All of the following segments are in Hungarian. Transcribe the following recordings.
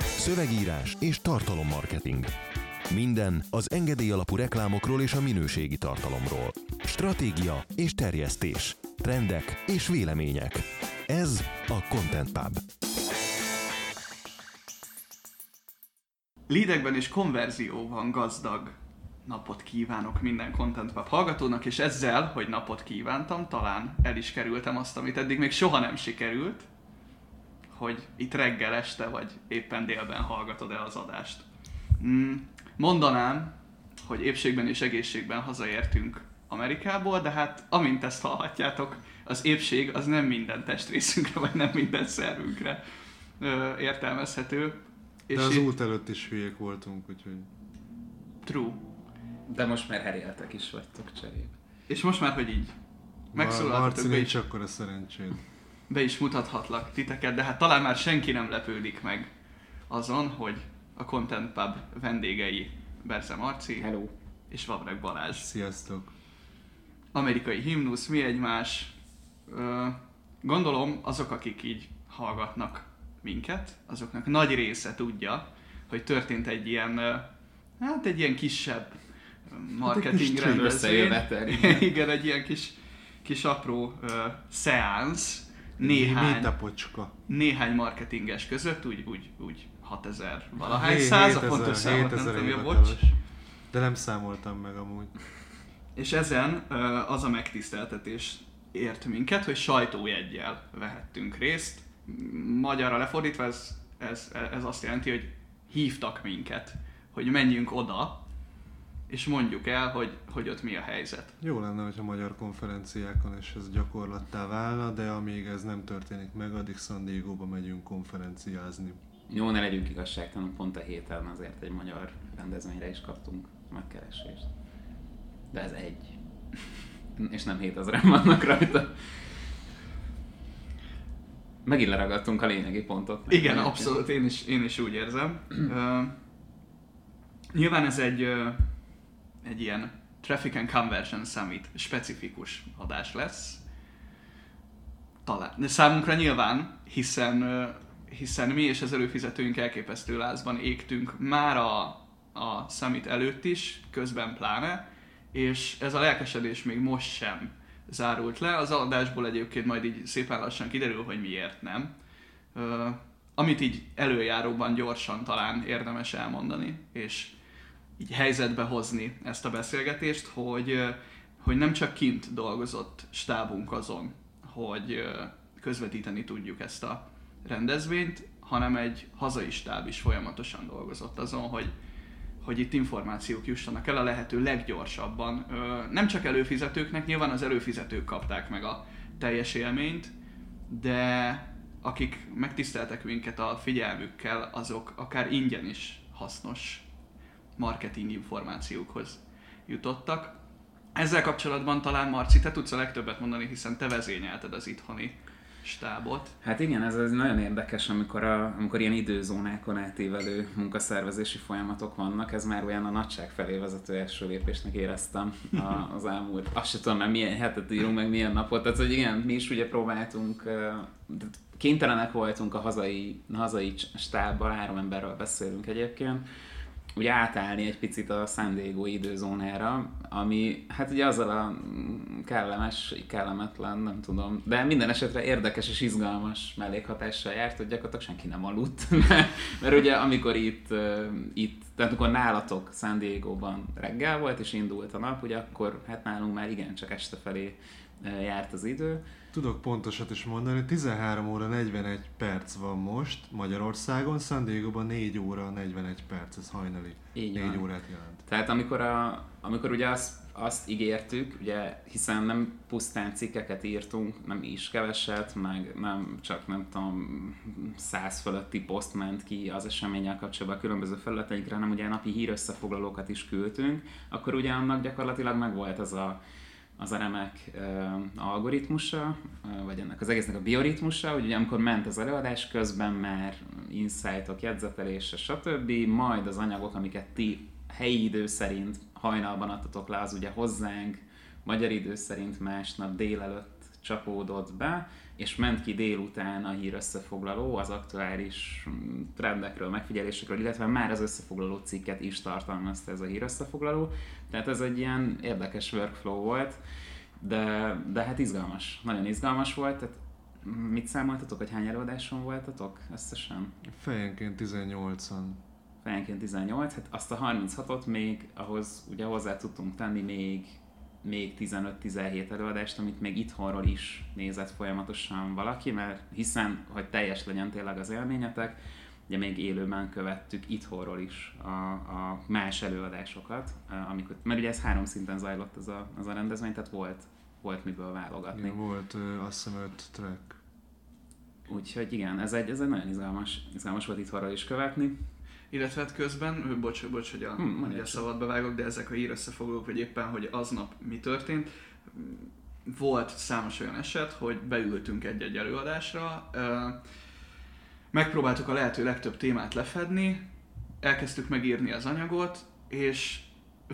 Szövegírás és tartalommarketing. Minden az engedély alapú reklámokról és a minőségi tartalomról. Stratégia és terjesztés. Trendek és vélemények. Ez a Content Pub. Lídekben és konverzióban gazdag napot kívánok minden Content Pub hallgatónak, és ezzel, hogy napot kívántam, talán el is kerültem azt, amit eddig még soha nem sikerült, hogy itt reggel este vagy éppen délben hallgatod el az adást. Mm, mondanám, hogy épségben és egészségben hazaértünk Amerikából, de hát amint ezt hallhatjátok, az épség az nem minden testrészünkre, vagy nem minden szervünkre ö, értelmezhető. De az út előtt is hülyék voltunk, úgyhogy... True. De most már heréltek is vagytok cserébe. És most már, hogy így megszólaltatok Marci nincs akkor a szerencséd. Be is mutathatlak titeket, de hát talán már senki nem lepődik meg azon, hogy a Content Pub vendégei Berze Marci Hello. és Vavreg Balázs. Sziasztok. Amerikai himnusz, mi egymás. Gondolom azok, akik így hallgatnak minket, azoknak nagy része tudja, hogy történt egy ilyen, hát egy ilyen kisebb ö, marketing kis trip rendezvény. Igen. igen. egy ilyen kis, kis apró uh, szeánsz, Néhány. néhány, marketinges között, úgy, úgy, úgy 6000 valahány száz, a 7000 pontos számot nem 7000 tudom, bocs. De nem számoltam meg amúgy. És ezen az a megtiszteltetés ért minket, hogy sajtójeggyel vehettünk részt. Magyarra lefordítva ez, ez, ez azt jelenti, hogy hívtak minket, hogy menjünk oda, és mondjuk el, hogy, hogy ott mi a helyzet. Jó lenne, hogyha magyar konferenciákon és ez gyakorlattá válna, de amíg ez nem történik meg, addig San Diego-ba megyünk konferenciázni. Jó, ne legyünk igazságtalanok, pont a héten azért egy magyar rendezvényre is kaptunk megkeresést. De ez egy. És nem 7000 vannak rajta. Megint leragadtunk a lényegi pontot. Igen, abszolút, én is, én is úgy érzem. Ö, nyilván ez egy, ö, egy ilyen Traffic and Conversion Summit specifikus adás lesz. Talán. De számunkra nyilván, hiszen, hiszen mi és az előfizetőink elképesztő lázban égtünk már a, a Summit előtt is, közben pláne, és ez a lelkesedés még most sem zárult le. Az adásból egyébként majd így szépen lassan kiderül, hogy miért nem. Ö, amit így előjáróban gyorsan talán érdemes elmondani, és így helyzetbe hozni ezt a beszélgetést, hogy, hogy nem csak kint dolgozott stábunk azon, hogy közvetíteni tudjuk ezt a rendezvényt, hanem egy hazai stáb is folyamatosan dolgozott azon, hogy, hogy itt információk jussanak el a lehető leggyorsabban. Nem csak előfizetőknek, nyilván az előfizetők kapták meg a teljes élményt, de akik megtiszteltek minket a figyelmükkel, azok akár ingyen is hasznos marketing információkhoz jutottak. Ezzel kapcsolatban talán Marci, te tudsz a legtöbbet mondani, hiszen te vezényelted az itthoni stábot. Hát igen, ez, ez nagyon érdekes, amikor, a, amikor ilyen időzónákon átívelő munkaszervezési folyamatok vannak, ez már olyan a nagyság felé vezető első lépésnek éreztem a, az elmúlt. Azt se tudom, mert milyen hetet írunk, meg milyen napot. Tehát, hogy igen, mi is ugye próbáltunk, kénytelenek voltunk a hazai, hazai stábbal, három emberről beszélünk egyébként, ugye átállni egy picit a San Diego időzónára, ami hát ugye azzal a kellemes, kellemetlen, nem tudom, de minden esetre érdekes és izgalmas mellékhatással járt, hogy gyakorlatilag senki nem aludt, mert, mert ugye amikor itt, itt, tehát amikor nálatok San Diego-ban reggel volt és indult a nap, ugye akkor hát nálunk már igencsak este felé járt az idő, Tudok pontosat is mondani, 13 óra 41 perc van most Magyarországon, San Diego-ban 4 óra 41 perc, ez hajnali. Így 4 van. órát jelent. Tehát amikor, a, amikor ugye azt, azt ígértük, ugye, hiszen nem pusztán cikkeket írtunk, nem is keveset, meg nem csak nem tudom, száz fölötti poszt ment ki az eseménnyel kapcsolatban a különböző felületeinkre, hanem ugye napi hírösszefoglalókat is küldtünk, akkor ugye annak gyakorlatilag megvolt az a az remek algoritmusa, vagy ennek az egésznek a bioritmusa, hogy ugye amikor ment az előadás, közben már insightok, jegyzetelése, stb., majd az anyagok, amiket ti helyi idő szerint hajnalban adtatok le, az ugye hozzánk, magyar idő szerint másnap délelőtt csapódott be, és ment ki délután a hír összefoglaló az aktuális mm, trendekről, megfigyelésekről, illetve már az összefoglaló cikket is tartalmazta ez a hír összefoglaló. Tehát ez egy ilyen érdekes workflow volt, de, de hát izgalmas, nagyon izgalmas volt, tehát mit számoltatok, hogy hány előadáson voltatok összesen? Fejenként 18-an. Fejenként 18, hát azt a 36-ot még ahhoz ugye hozzá tudtunk tenni még még 15-17 előadást, amit még itthonról is nézett folyamatosan valaki, mert hiszen, hogy teljes legyen tényleg az élményetek, ugye még élőben követtük itthonról is a, a más előadásokat, amikor, mert ugye ez három szinten zajlott az a, az a rendezvény, tehát volt, volt miből válogatni. Igen, volt azt hiszem öt track. Úgyhogy igen, ez egy, ez egy nagyon izgalmas, izgalmas volt itthonról is követni. Illetve hát közben, bocs, bocs hogy a, hmm, hogy a szabadba vágok, de ezek a hír összefoglalók, hogy éppen, hogy aznap mi történt, volt számos olyan eset, hogy beültünk egy-egy előadásra, megpróbáltuk a lehető legtöbb témát lefedni, elkezdtük megírni az anyagot, és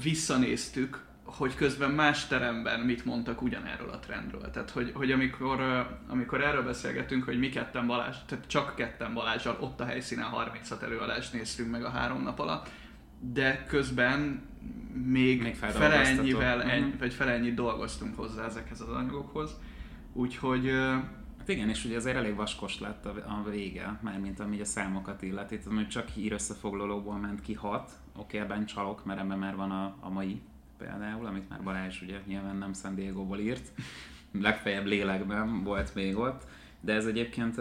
visszanéztük hogy közben más teremben mit mondtak ugyanerről a trendről. Tehát, hogy, hogy amikor, amikor erről beszélgetünk, hogy mi ketten Balázs, tehát csak ketten Balázsal ott a helyszínen 36 előadást néztünk meg a három nap alatt, de közben még, még fele ennyivel, uh-huh. vagy fele ennyit dolgoztunk hozzá ezekhez az anyagokhoz. Úgyhogy igen, és ugye azért elég vaskos lett a, a vége, mármint ami a számokat illeti. Tehát, hogy csak hír összefoglalóból ment ki hat, oké, okay, ebben csalok, mert ebben már van a, a mai például, amit már Balázs ugye nyilván nem San Diego-ból írt, legfeljebb lélekben volt még ott, de ez egyébként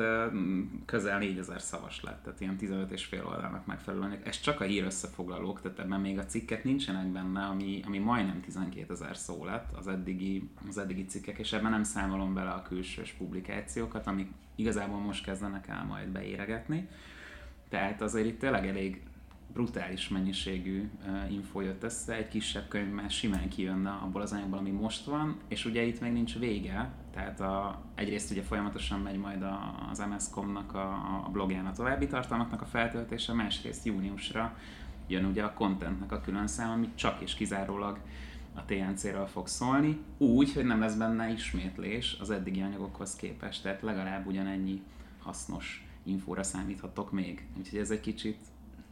közel 4000 szavas lett, tehát ilyen 15 és fél oldalnak megfelelően. Ez csak a hír összefoglalók, tehát ebben még a cikkek nincsenek benne, ami, ami majdnem 12 ezer szó lett az eddigi, az eddigi cikkek, és ebben nem számolom bele a külsős publikációkat, amik igazából most kezdenek el majd beéregetni. Tehát azért itt tényleg elég brutális mennyiségű info jött össze, egy kisebb könyv már simán kijönne abból az anyagból, ami most van, és ugye itt még nincs vége, tehát a, egyrészt ugye folyamatosan megy majd a, az MS-comnak a, a blogján a további tartalmaknak a feltöltése, másrészt júniusra jön ugye a contentnek a külön szám, ami csak és kizárólag a TNC-ről fog szólni, úgy, hogy nem lesz benne ismétlés az eddigi anyagokhoz képest, tehát legalább ugyanennyi hasznos infóra számíthatok még. Úgyhogy ez egy kicsit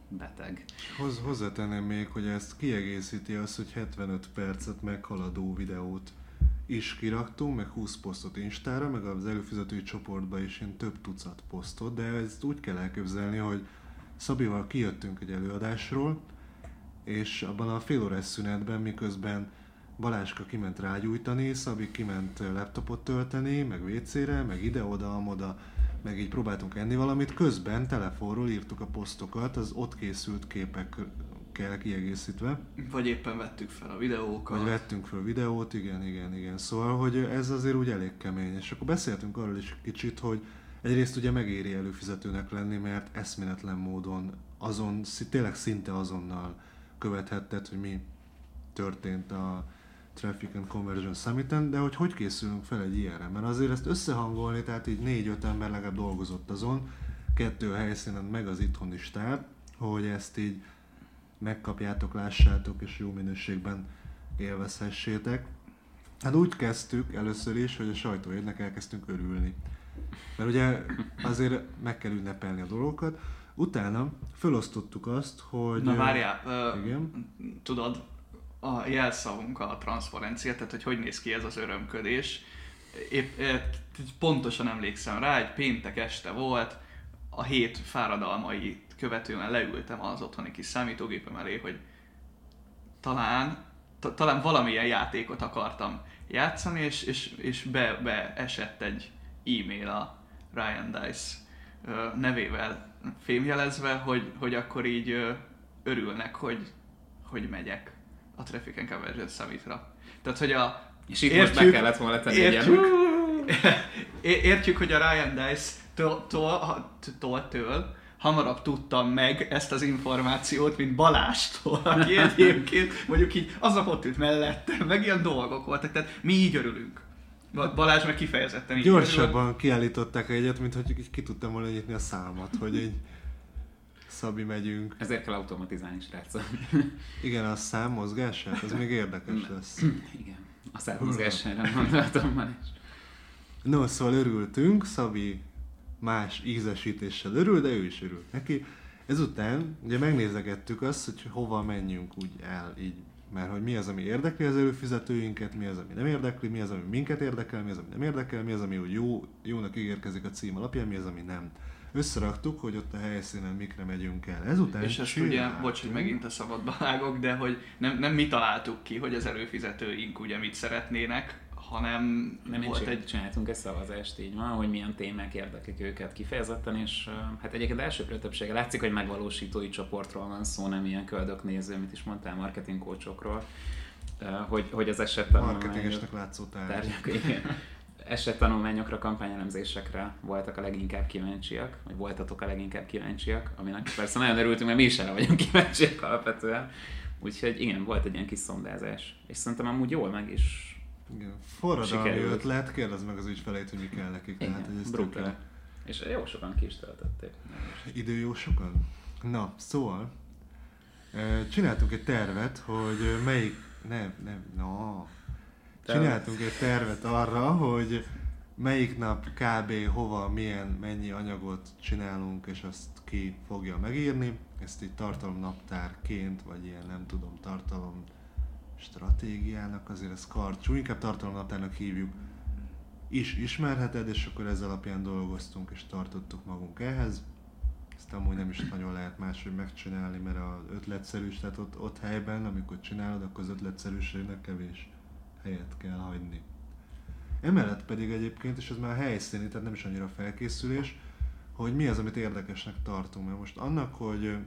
beteg. Hoz, hozzátenném még, hogy ezt kiegészíti az, hogy 75 percet meghaladó videót is kiraktunk, meg 20 posztot Instára, meg az előfizetői csoportba is én több tucat posztot, de ezt úgy kell elképzelni, hogy Szabival kijöttünk egy előadásról, és abban a fél órás szünetben, miközben Baláska kiment rágyújtani, Szabi kiment laptopot tölteni, meg WC-re, meg ide-oda, amoda, meg így próbáltunk enni valamit, közben telefonról írtuk a posztokat, az ott készült képekkel kiegészítve. Vagy éppen vettük fel a videókat. Vagy vettünk fel videót, igen, igen, igen. Szóval, hogy ez azért úgy elég kemény. És akkor beszéltünk arról is kicsit, hogy egyrészt ugye megéri előfizetőnek lenni, mert eszméletlen módon azon, tényleg szinte azonnal követhetted, hogy mi történt a, Traffic and Conversion summit de hogy hogy készülünk fel egy ilyenre? Mert azért ezt összehangolni, tehát így négy-öt ember legalább dolgozott azon, kettő helyszínen, meg az itthoni stáb, hogy ezt így megkapjátok, lássátok, és jó minőségben élvezhessétek. Hát úgy kezdtük először is, hogy a sajtóérnek elkezdtünk örülni. Mert ugye azért meg kell ünnepelni a dolgokat. Utána felosztottuk azt, hogy... Na várjál, uh, igen? tudod, a jelszavunk a transzparencia, tehát hogy hogy néz ki ez az örömködés. Épp, pontosan emlékszem rá, egy péntek este volt, a hét fáradalmai követően leültem az otthoni kis számítógépem elé, hogy talán, t- talán valamilyen játékot akartam játszani, és, és, és be esett egy e-mail a Ryan Dice nevével fémjelezve, hogy, hogy akkor így örülnek, hogy, hogy megyek a Traffic and Conversion Summitra. Tehát, hogy a... És itt értjük, most be kellett volna tenni értjük, értjük, hogy a Ryan Dice től, től, től hamarabb tudtam meg ezt az információt, mint Balástól, aki egyébként mondjuk így aznap ott ült mellettem, meg ilyen dolgok voltak, tehát mi így örülünk. Balázs meg kifejezetten így Gyorsabban örül. kiállították egyet, mint hogy ki tudtam volna nyitni a számat, hogy így Szabi megyünk. Ezért kell automatizálni, srácok. Igen, a szám mozgását, az még érdekes lesz. Igen, a szám mozgására mondhatom már is. No, szóval örültünk, Szabi más ízesítéssel örül, de ő is örült neki. Ezután ugye megnézegettük azt, hogy hova menjünk úgy el így mert hogy mi az, ami érdekli az előfizetőinket, mi az, ami nem érdekli, mi az, ami minket érdekel, mi az, ami nem érdekel, mi az, ami úgy jó, jónak ígérkezik a cím alapján, mi az, ami nem. Összeraktuk, hogy ott a helyszínen mikre megyünk el. Ezután És ezt ugye, bocs, hogy megint a szabadba vágok, de hogy nem, nem mi találtuk ki, hogy az előfizetőink ugye mit szeretnének, hanem nem volt egy... csináltunk egy szavazást, így van, hogy milyen témák érdeklik őket kifejezetten, és hát egyébként elsőprő többsége látszik, hogy megvalósítói csoportról van szó, nem ilyen köldöknéző, mit is mondtál, marketing coachokról, hogy, hogy az esettanulmányok... Marketingesnek látszó tárgyak. igen. Esettanulmányokra, kampányelemzésekre voltak a leginkább kíváncsiak, vagy voltatok a leginkább kíváncsiak, aminek persze nagyon örültünk, mert mi is erre vagyunk kíváncsiak alapvetően. Úgyhogy igen, volt egy ilyen kis szondázás. És szerintem amúgy jól meg is igen. Forradalmi Sikerült. ötlet, kérdezd meg az ügyfeleit, hogy mi kell nekik. Igen, tehát, hogy ez És jó sokan ki is töltötték. Idő jó sokan? Na, szóval, csináltunk egy tervet, hogy melyik, nem, nem, no. Csináltunk egy tervet arra, hogy melyik nap kb. hova, milyen, mennyi anyagot csinálunk, és azt ki fogja megírni. Ezt így tartalomnaptárként, vagy ilyen nem tudom, tartalom stratégiának, azért ez karcsú, inkább tartalomnaptárnak hívjuk, is ismerheted, és akkor ezzel alapján dolgoztunk és tartottuk magunk ehhez. Ezt amúgy nem is nagyon lehet máshogy megcsinálni, mert az ötletszerűs, tehát ott, ott helyben, amikor csinálod, akkor az ötletszerűségnek kevés helyet kell hagyni. Emellett pedig egyébként, és ez már helyszíni, tehát nem is annyira felkészülés, hogy mi az, amit érdekesnek tartunk. Mert most annak, hogy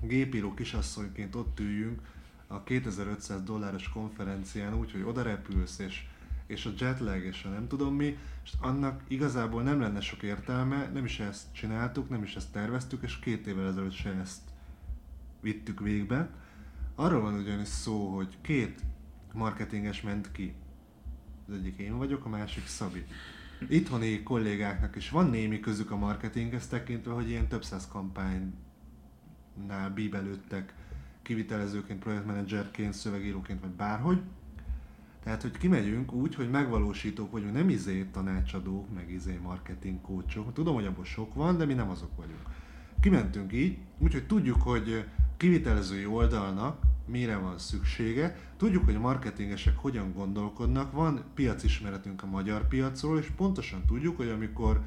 gépíró kisasszonyként ott üljünk, a 2500 dolláros konferencián úgy, hogy oda repülsz, és, és a jetlag, és a nem tudom mi, és annak igazából nem lenne sok értelme, nem is ezt csináltuk, nem is ezt terveztük, és két évvel ezelőtt se ezt vittük végbe. Arról van ugyanis szó, hogy két marketinges ment ki. Az egyik én vagyok, a másik Szabi. Itthoni kollégáknak is van némi közük a marketinghez tekintve, hogy ilyen több száz kampánynál bíbelődtek kivitelezőként, projektmenedzserként, szövegíróként, vagy bárhogy. Tehát, hogy kimegyünk úgy, hogy megvalósítók vagyunk, nem izé tanácsadók, meg izé marketing coachok. Tudom, hogy abból sok van, de mi nem azok vagyunk. Kimentünk így, úgyhogy tudjuk, hogy kivitelezői oldalnak mire van szüksége, tudjuk, hogy a marketingesek hogyan gondolkodnak, van piacismeretünk a magyar piacról, és pontosan tudjuk, hogy amikor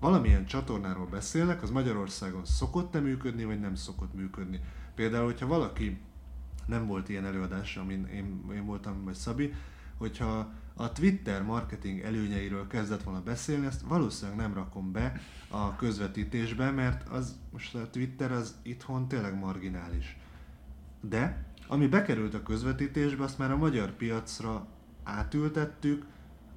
valamilyen csatornáról beszélnek, az Magyarországon szokott-e működni, vagy nem szokott működni. Például, hogyha valaki nem volt ilyen előadás, amin én, én voltam, vagy Szabi, hogyha a Twitter marketing előnyeiről kezdett volna beszélni, ezt valószínűleg nem rakom be a közvetítésbe, mert az most a Twitter az itthon tényleg marginális. De ami bekerült a közvetítésbe, azt már a magyar piacra átültettük,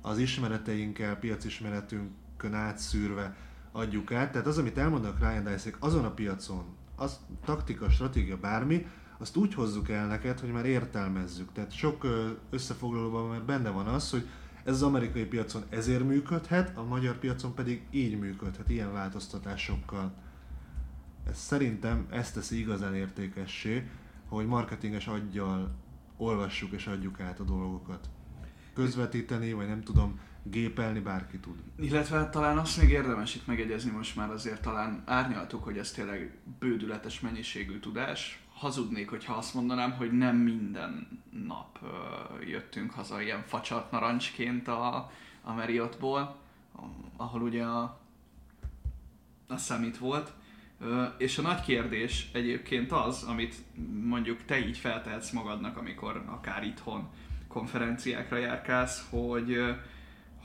az ismereteinkkel, piacismeretünkön átszűrve adjuk át. Tehát az, amit elmondanak Ryan Dicek, azon a piacon, az taktika, stratégia, bármi, azt úgy hozzuk el neked, hogy már értelmezzük. Tehát sok összefoglalóban már benne van az, hogy ez az amerikai piacon ezért működhet, a magyar piacon pedig így működhet, ilyen változtatásokkal. Ez szerintem ezt teszi igazán értékessé, hogy marketinges aggyal olvassuk és adjuk át a dolgokat. Közvetíteni, vagy nem tudom, gépelni bárki tud. Illetve talán azt még érdemes itt megegyezni most már azért talán árnyaltuk, hogy ez tényleg bődületes mennyiségű tudás. Hazudnék, hogyha azt mondanám, hogy nem minden nap uh, jöttünk haza ilyen facsart narancsként a, a Marriottból, ahol ugye a, a summit volt. És a nagy kérdés egyébként az, amit mondjuk te így feltehetsz magadnak, amikor akár itthon konferenciákra járkálsz, hogy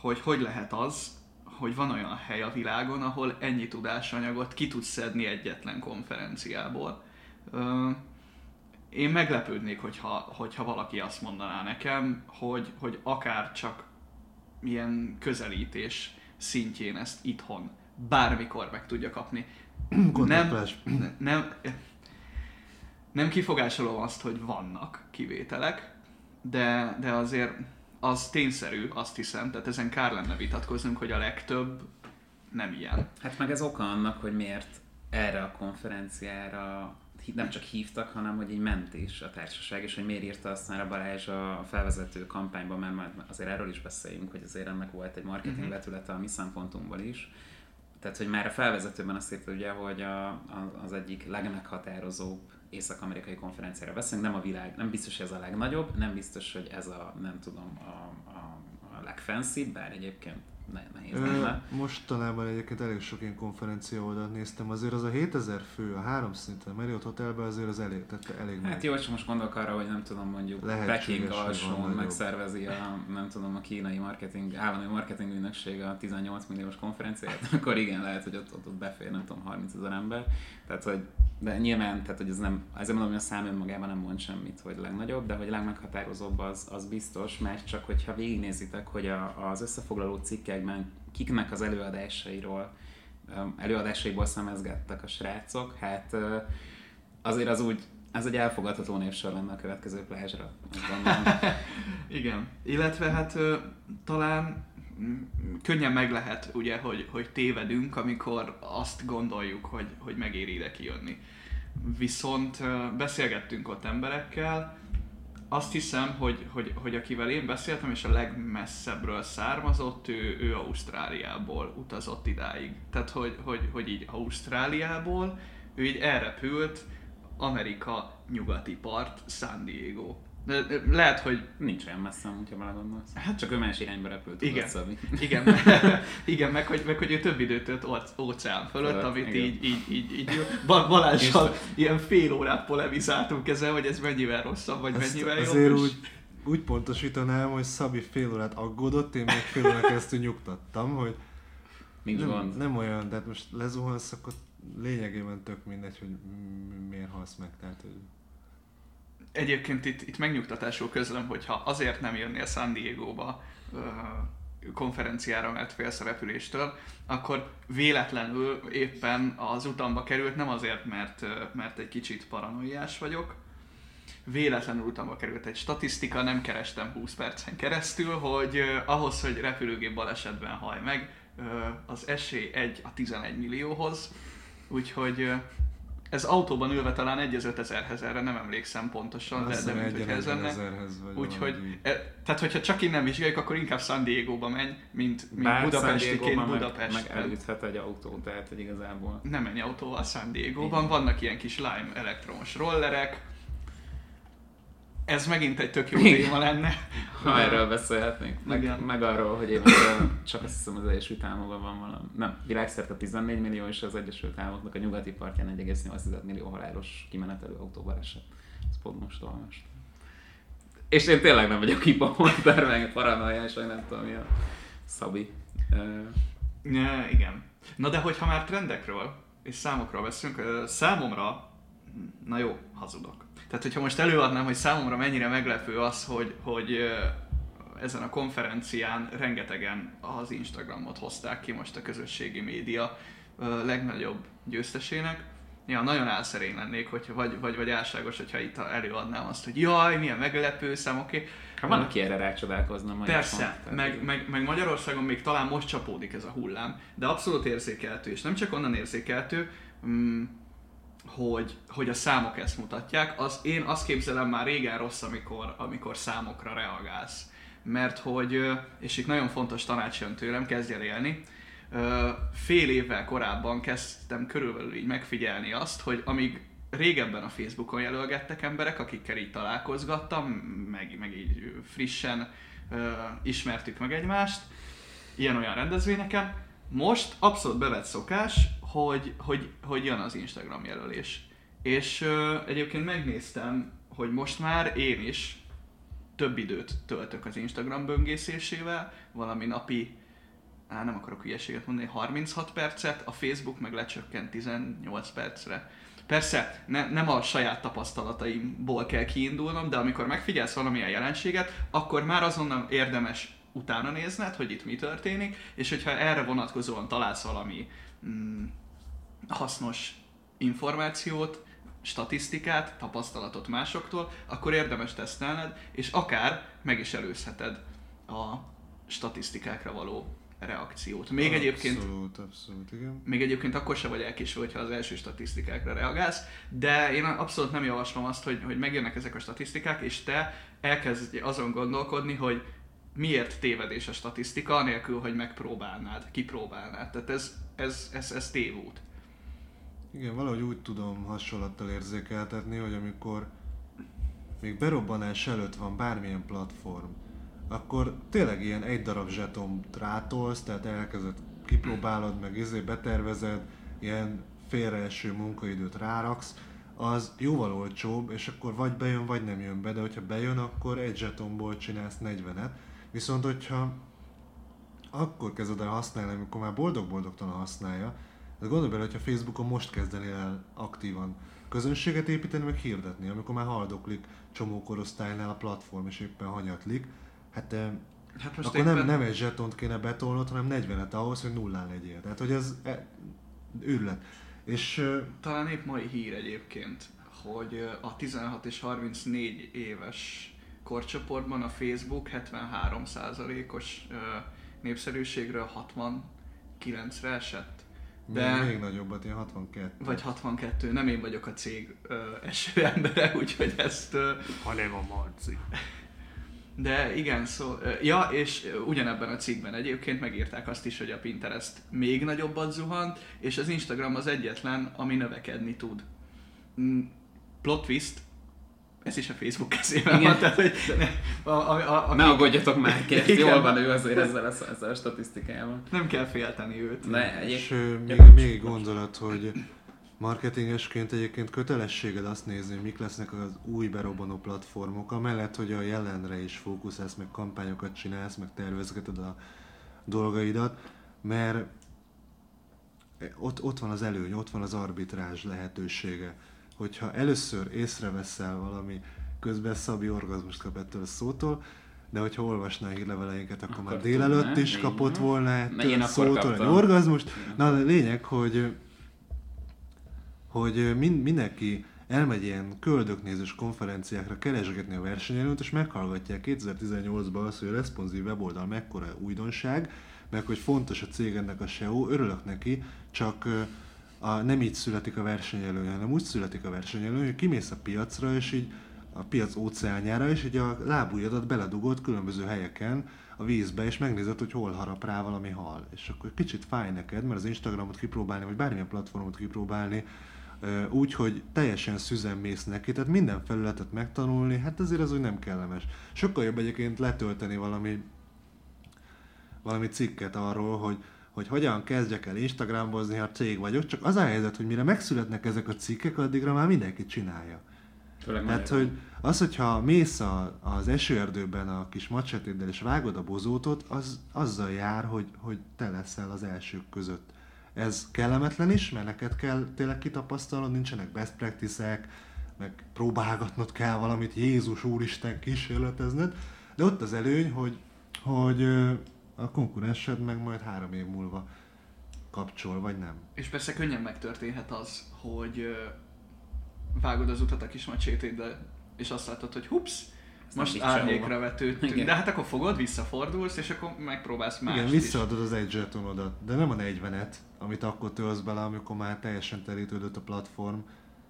hogy hogy lehet az, hogy van olyan hely a világon, ahol ennyi tudásanyagot ki tudsz szedni egyetlen konferenciából. Én meglepődnék, hogyha, hogyha valaki azt mondaná nekem, hogy, hogy akár csak ilyen közelítés szintjén ezt itthon bármikor meg tudja kapni. Nem, nem, nem kifogásolom azt, hogy vannak kivételek, de, de azért az tényszerű, azt hiszem, tehát ezen kár lenne vitatkoznunk, hogy a legtöbb nem ilyen. Hát meg ez oka annak, hogy miért erre a konferenciára nem csak hívtak, hanem hogy így ment is a társaság, és hogy miért írta azt már a Balázs a felvezető kampányban, mert már azért erről is beszéljünk, hogy azért ennek volt egy marketing uh-huh. vetülete a mi szempontunkból is. Tehát, hogy már a felvezetőben azt írta ugye, hogy a, a, az egyik legmeghatározóbb észak-amerikai konferenciára veszünk, nem a világ, nem biztos, hogy ez a legnagyobb, nem biztos, hogy ez a, nem tudom, a, a, a legfanszibb, bár egyébként nehéz lenne. Mostanában egyébként elég sok ilyen konferencia oldalt néztem, azért az a 7000 fő, a három szinten Marriott Hotelben azért az elég, tehát elég Hát jó, csak most gondolok arra, hogy nem tudom, mondjuk Peking alsón megszervezi a, nem tudom, a kínai marketing, állami marketing ügynökség a 18 milliós konferenciát, akkor igen, lehet, hogy ott, ott, ott befér, nem tudom, 30 ezer ember. Tehát, hogy de nyilván, tehát hogy ez nem, ezért mondom, hogy a szám önmagában nem mond semmit, hogy legnagyobb, de hogy a legmeghatározóbb az, az biztos, mert csak hogyha végignézitek, hogy a, az összefoglaló cikkekben kiknek az előadásairól, előadásaiból szemezgettek a srácok, hát azért az úgy, ez egy elfogadható névsor lenne a következő plázsra. Igen. Illetve hát talán könnyen meg lehet, ugye, hogy, hogy tévedünk, amikor azt gondoljuk, hogy, hogy megéri ide kijönni. Viszont beszélgettünk ott emberekkel, azt hiszem, hogy, hogy, hogy akivel én beszéltem, és a legmesszebbről származott, ő, ő Ausztráliából utazott idáig. Tehát, hogy, hogy, hogy így Ausztráliából, ő így elrepült Amerika nyugati part, San Diego. De lehet, hogy... Nincs olyan messze, hogyha belegondolsz. Hát csak ő más irányba repült. Igen, igen, igen meg, hogy, meg hogy ő több időt tört óceán fölött, Fölött, amit igen. így, így, így, így Balázsal ilyen fél órát polemizáltunk ezzel, hogy ez mennyivel rosszabb, vagy Ezt mennyivel jobb. Azért úgy, úgy pontosítanám, hogy Szabi fél órát aggódott, én még fél órát keresztül nyugtattam, hogy Nincs nem, gond. nem olyan, de hát most lezuhansz, akkor lényegében tök mindegy, hogy miért halsz meg. Tehát, hogy Egyébként itt, itt megnyugtatásul közlöm, hogyha azért nem jönnél San Diego-ba konferenciára, mert félsz a repüléstől, akkor véletlenül éppen az utamba került, nem azért, mert, mert egy kicsit paranoiás vagyok, véletlenül utamba került egy statisztika, nem kerestem 20 percen keresztül, hogy ahhoz, hogy repülőgép balesetben haj meg, az esély 1 a 11 millióhoz, úgyhogy ez autóban ülve talán egy az 5000-hez, erre nem emlékszem pontosan, de, de mint hogy ez lenne. Úgyhogy, e, tehát hogyha csak innen vizsgáljuk, akkor inkább San Diego-ba menj, mint, mint Bár Budapestiként Budapest. Meg, meg elüthet egy autó, tehát hogy igazából. Nem menj autóval San Diego-ban, vannak ilyen kis lime elektromos rollerek, ez megint egy tök jó téma lenne. Ha erről beszélhetnénk. Meg, meg arról, hogy én csak azt hiszem az Egyesült Államokban van valami. Nem, világszerte 14 millió, és az Egyesült Államoknak a nyugati partján 1,8 millió halálos kimenetelő autóbaleset. Ez pont most olvastam. És én tényleg nem vagyok hipomonter, meg paranoiás, vagy nem tudom, mi a Szabi. Ja, igen. Na de hogyha már trendekről és számokról beszélünk, számomra, na jó, hazudok tehát, hogyha most előadnám, hogy számomra mennyire meglepő az, hogy, hogy ezen a konferencián rengetegen az Instagramot hozták ki most a közösségi média legnagyobb győztesének. Ja, nagyon álszerény lennék, hogyha, vagy, vagy, vagy álságos, hogyha itt előadnám azt, hogy jaj, milyen meglepő szám, oké. Okay. Hát van, aki erre rácsodálkozna majd. Persze, meg, meg, meg, Magyarországon még talán most csapódik ez a hullám, de abszolút érzékeltő, és nem csak onnan érzékeltő, mm, hogy, hogy a számok ezt mutatják. Az, én azt képzelem már régen rossz, amikor, amikor számokra reagálsz. Mert hogy, és itt nagyon fontos tanács jön tőlem, kezdj el élni, fél évvel korábban kezdtem körülbelül így megfigyelni azt, hogy amíg régebben a Facebookon jelölgettek emberek, akikkel így találkozgattam, meg, meg így frissen ismertük meg egymást, ilyen-olyan rendezvényeken, most abszolút bevett szokás, hogy, hogy, hogy jön az Instagram jelölés. És uh, egyébként megnéztem, hogy most már én is több időt töltök az Instagram böngészésével, valami napi, á, nem akarok hülyeséget mondani, 36 percet, a Facebook meg lecsökkent 18 percre. Persze, ne, nem a saját tapasztalataimból kell kiindulnom, de amikor megfigyelsz valamilyen jelenséget, akkor már azonnal érdemes utána nézned, hogy itt mi történik, és hogyha erre vonatkozóan találsz valami mm, hasznos információt, statisztikát, tapasztalatot másoktól, akkor érdemes tesztelned, és akár meg is előzheted a statisztikákra való reakciót. Még egyébként Abszolút, abszolút, igen. még egyébként akkor se vagy elkésve, hogyha az első statisztikákra reagálsz, de én abszolút nem javaslom azt, hogy, hogy megjönnek ezek a statisztikák, és te elkezdj azon gondolkodni, hogy miért tévedés a statisztika, anélkül, hogy megpróbálnád, kipróbálnád. Tehát ez, ez, ez, ez tévút. Igen, valahogy úgy tudom hasonlattal érzékeltetni, hogy amikor még berobbanás előtt van bármilyen platform, akkor tényleg ilyen egy darab zseton rátolsz, tehát elkezded, kipróbálod, meg izé betervezed, ilyen félreeső munkaidőt ráraksz, az jóval olcsóbb, és akkor vagy bejön, vagy nem jön be, de hogyha bejön, akkor egy zsetonból csinálsz 40-et. Viszont hogyha akkor kezded el használni, amikor már boldog-boldogtalan használja, de gondolj bele, hogyha Facebookon most kezdenél el aktívan közönséget építeni, meg hirdetni, amikor már haldoklik csomó korosztálynál a platform, és éppen hanyatlik, hát, eh, Hát most akkor éppen, nem, nem egy zsetont kéne betolnod, hanem 40-et ahhoz, hogy nullán legyél. Tehát, hogy ez e, őrület. És eh, talán épp mai hír egyébként, hogy a 16 és 34 éves korcsoportban a Facebook 73%-os ö, népszerűségről 69-re esett. De... Még, még nagyobbat, ilyen 62. Vagy 62, nem én vagyok a cég ö, eső embere, úgyhogy ezt... Ö, hanem a Marci. de igen, szó, ja, és ugyanebben a cikkben egyébként megírták azt is, hogy a Pinterest még nagyobbat zuhant, és az Instagram az egyetlen, ami növekedni tud. Mm, Plot twist, ez is a Facebook kezében Igen. van, tehát hogy ne, a, a, a, a, Ne aggódjatok már, kért, jól van ő azért ezzel a, ezzel a statisztikával. nem kell félteni őt. De És egyébként... ö, még, még egy gondolat, hogy marketingesként egyébként kötelességed azt nézni, hogy mik lesznek az új berobbanó platformok, amellett, hogy a jelenre is fókuszálsz, meg kampányokat csinálsz, meg tervezgeted a dolgaidat, mert ott, ott van az előny, ott van az arbitrázs lehetősége. Hogyha először észreveszel valami, közben Szabi orgazmust kap ettől a szótól, de hogyha olvasná a hírleveleinket, akkor, Akkor már délelőtt tudná, is kapott van. volna Na, ettől én a szótól egy orgazmust. Na, de lényeg, hogy hogy min- mindenki elmegy ilyen köldöknézős konferenciákra keresgetni a versenyelőt, és meghallgatják 2018-ban azt, hogy a responsív weboldal mekkora újdonság, meg hogy fontos a cégednek a SEO, örülök neki, csak a, nem így születik a versenyelő, hanem úgy születik a versenyelő, hogy kimész a piacra, és így a piac óceánjára, és így a lábujjadat beledugod különböző helyeken a vízbe, és megnézed, hogy hol harap rá valami hal. És akkor kicsit fáj neked, mert az Instagramot kipróbálni, vagy bármilyen platformot kipróbálni, úgy, hogy teljesen szüzen mész neki, tehát minden felületet megtanulni, hát azért az úgy nem kellemes. Sokkal jobb egyébként letölteni valami valami cikket arról, hogy, hogy hogyan kezdjek el Instagramozni, ha cég vagyok, csak az a helyzet, hogy mire megszületnek ezek a cikkek, addigra már mindenki csinálja. Főleg Tehát, hogy az, hogyha mész a, az esőerdőben a kis macsetéddel és vágod a bozótot, az azzal jár, hogy, hogy te leszel az elsők között. Ez kellemetlen is, mert neked kell tényleg kitapasztalnod, nincsenek best practice-ek, meg próbálgatnod kell valamit, Jézus Úristen kísérletezned, de ott az előny, hogy, hogy a konkurensed meg majd három év múlva kapcsol, vagy nem. És persze könnyen megtörténhet az, hogy vágod az utat a kis macsétéddel, és azt látod, hogy hups, Ez most árnyékra vetődtünk. De hát akkor fogod, visszafordulsz, és akkor megpróbálsz mást Igen, is. visszaadod az egy zsetonodat, de nem a 40-et, amit akkor tölsz bele, amikor már teljesen terítődött a platform.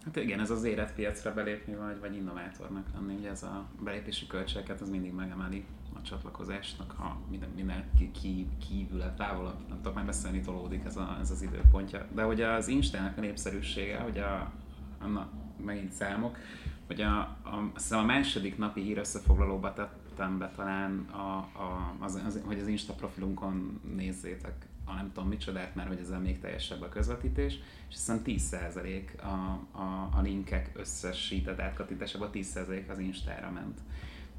Hát igen, ez az érett piacra belépni, vagy, vagy innovátornak lenni, ugye ez a belépési költségeket az mindig megemeli a csatlakozásnak, ha minden, minden ki, kívül, távolabb, nem tudok már beszélni, tolódik ez, a, ez az időpontja. De hogy az Instának a népszerűsége, hogy a, annak megint számok, hogy a, a, a második napi hír összefoglalóba tettem be talán, a, a, az, az, hogy az Insta profilunkon nézzétek a nem tudom micsodát, mert hogy ezzel még teljesebb a közvetítés, és azt hiszem 10% a, a, a linkek összesített átkatításában 10% az Instára ment.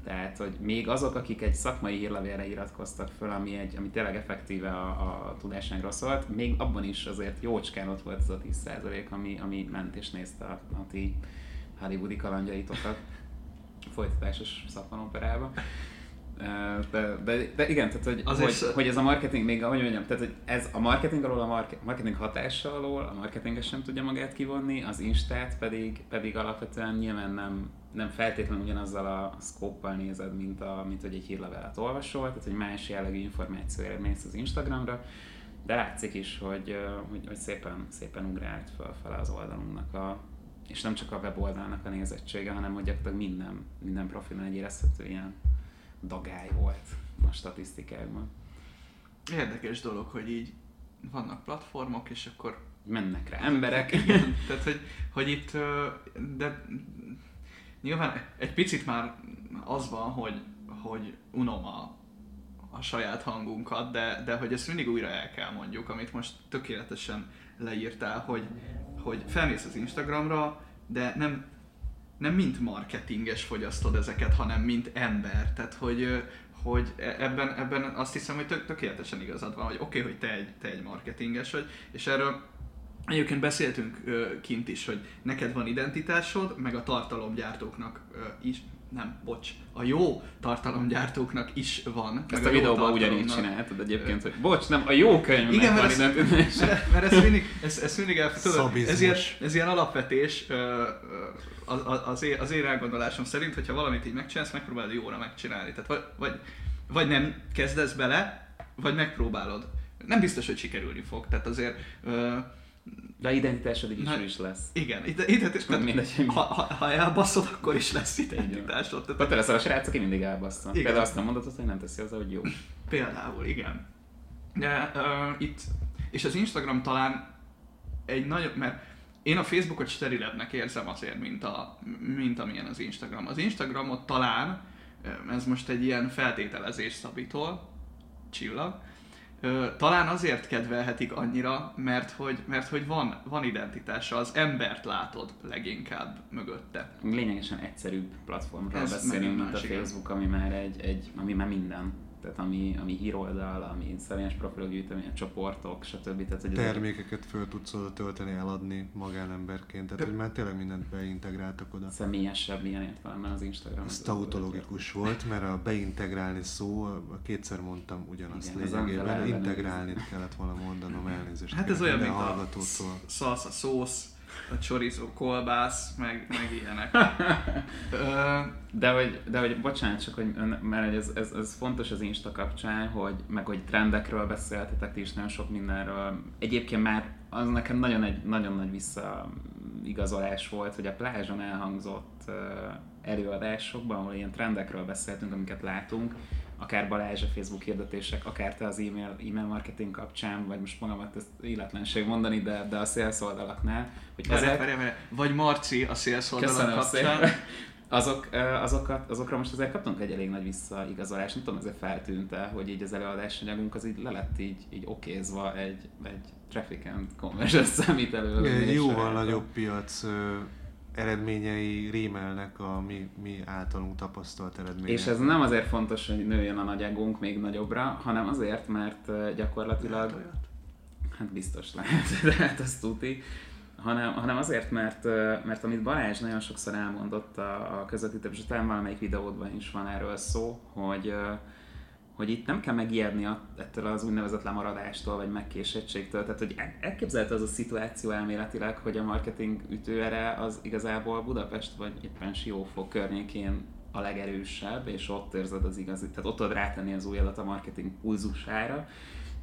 Tehát, hogy még azok, akik egy szakmai hírlevélre iratkoztak föl, ami, egy, ami tényleg effektíve a, a tudásányra szólt, még abban is azért jócskán ott volt ez a 10% ami, ami ment és nézte a, a ti hollywoodi kalandjaitokat folytatásos szappanoperába. De, de, de, igen, tehát hogy, Azért hogy, sz- hogy, ez a marketing még, ahogy mondjam, tehát hogy ez a marketing alól, a marke, marketing hatása alól, a marketinges sem tudja magát kivonni, az Instát pedig, pedig alapvetően nyilván nem nem feltétlenül ugyanazzal a szkóppal nézed, mint, a, mint hogy egy hírlevelet olvasol, tehát hogy más jellegű információ eredménysz az Instagramra, de látszik is, hogy, hogy, hogy szépen, szépen ugrált fel, fel az oldalunknak a, és nem csak a weboldalnak a nézettsége, hanem hogy gyakorlatilag minden, minden profilon egy érezhető ilyen dagály volt a statisztikákban. Érdekes dolog, hogy így vannak platformok, és akkor mennek rá emberek. Igen, tehát, hogy, hogy itt, de nyilván egy picit már az van, hogy, hogy unom a, a saját hangunkat, de, de hogy ezt mindig újra el kell mondjuk, amit most tökéletesen leírtál, hogy, hogy felmész az Instagramra, de nem, nem mint marketinges fogyasztod ezeket, hanem mint ember. Tehát, hogy, hogy e, ebben, ebben azt hiszem, hogy tök, tökéletesen igazad van, hogy oké, okay, hogy te egy, te egy marketinges vagy, és erről Egyébként beszéltünk kint is, hogy neked van identitásod, meg a tartalomgyártóknak is, nem, bocs, a jó tartalomgyártóknak is van. Ezt a, a videóban ugyanígy csináltad egyébként, hogy bocs, nem, a jó könyvnek Igen, van identitás. Mert, mert ez mindig, ez, ez mindig el, tudod, ez ilyen, ez ilyen alapvetés az, az, én, az én elgondolásom szerint, hogyha valamit így megcsinálsz, megpróbálod jóra megcsinálni. Tehát vagy, vagy, vagy nem kezdesz bele, vagy megpróbálod. Nem biztos, hogy sikerülni fog. Tehát azért ö, de identitásod is, Na, is lesz. Igen, identitás, tehát, mindegy, ha, ha, ha elbaszod, akkor is lesz identitásod. Tehát, Te leszel a srác, aki mindig elbassza. Igen. Például azt nem mondod, hogy nem teszi az, hogy jó. Például, igen. De uh, itt, és az Instagram talán egy nagy, mert én a Facebookot sterilebbnek érzem azért, mint, a, mint amilyen az Instagram. Az Instagramot talán, ez most egy ilyen feltételezés Szabitól, csillag, talán azért kedvelhetik annyira, mert hogy, mert hogy van, van identitása, az embert látod leginkább mögötte. Lényegesen egyszerűbb platformról Ez beszélünk, mint a Facebook, ami már egy, egy, ami már minden tehát ami, ami híroldal, ami személyes profilok gyűjtemény, csoportok, stb. Tehát, hogy Termékeket föl tudsz oda tölteni, eladni magánemberként, tehát De... hogy már tényleg mindent beintegráltak oda. Személyesebb ilyen értelemben az Instagram. Ez tautológikus volt, mert a beintegrálni szó, kétszer mondtam ugyanazt Igen, lényegében, integrálni kellett volna mondanom elnézést. Hát ez olyan, mint a szalsza szósz, a chorizo kolbász, meg, meg ilyenek. de hogy, de hogy bocsánat, csak hogy, mert ez, ez, ez, fontos az Insta kapcsán, hogy meg hogy trendekről beszéltetek is nagyon sok mindenről. Egyébként már az nekem nagyon, egy, nagyon nagy visszaigazolás volt, hogy a plázson elhangzott előadásokban, ahol ilyen trendekről beszéltünk, amiket látunk, akár Balázs a Facebook hirdetések, akár te az e-mail, e-mail marketing kapcsán, vagy most magamat ezt életlenség mondani, de, de a sales oldalaknál. Hogy várj, ezek... várj, várj. Vagy Marci a sales oldalak kapcsán. Szépen. Azok, azokat, azokra most azért kaptunk egy elég nagy visszaigazolást, nem tudom, ezért feltűnt-e, hogy így az előadás anyagunk az így le lett így, így okézva egy, egy traffic and conversion számítelő. Jóval nagyobb piac eredményei rémelnek a mi, mi általunk tapasztalt eredmények. És ez nem azért fontos, hogy nőjön a nagy egónk még nagyobbra, hanem azért, mert gyakorlatilag... Lehet olyat? Hát biztos lehet, de hát azt tuti. Hanem, hanem azért, mert, mert amit Balázs nagyon sokszor elmondott a, a közvetítőben, és talán valamelyik videódban is van erről szó, hogy, hogy itt nem kell megijedni ettől az úgynevezett lemaradástól, vagy megkésettségtől. Tehát, hogy elképzelhető az a szituáció elméletileg, hogy a marketing ütőere az igazából Budapest vagy éppen Siófok környékén a legerősebb, és ott érzed az igazi, tehát ott tudod rátenni az új a marketing pulzusára,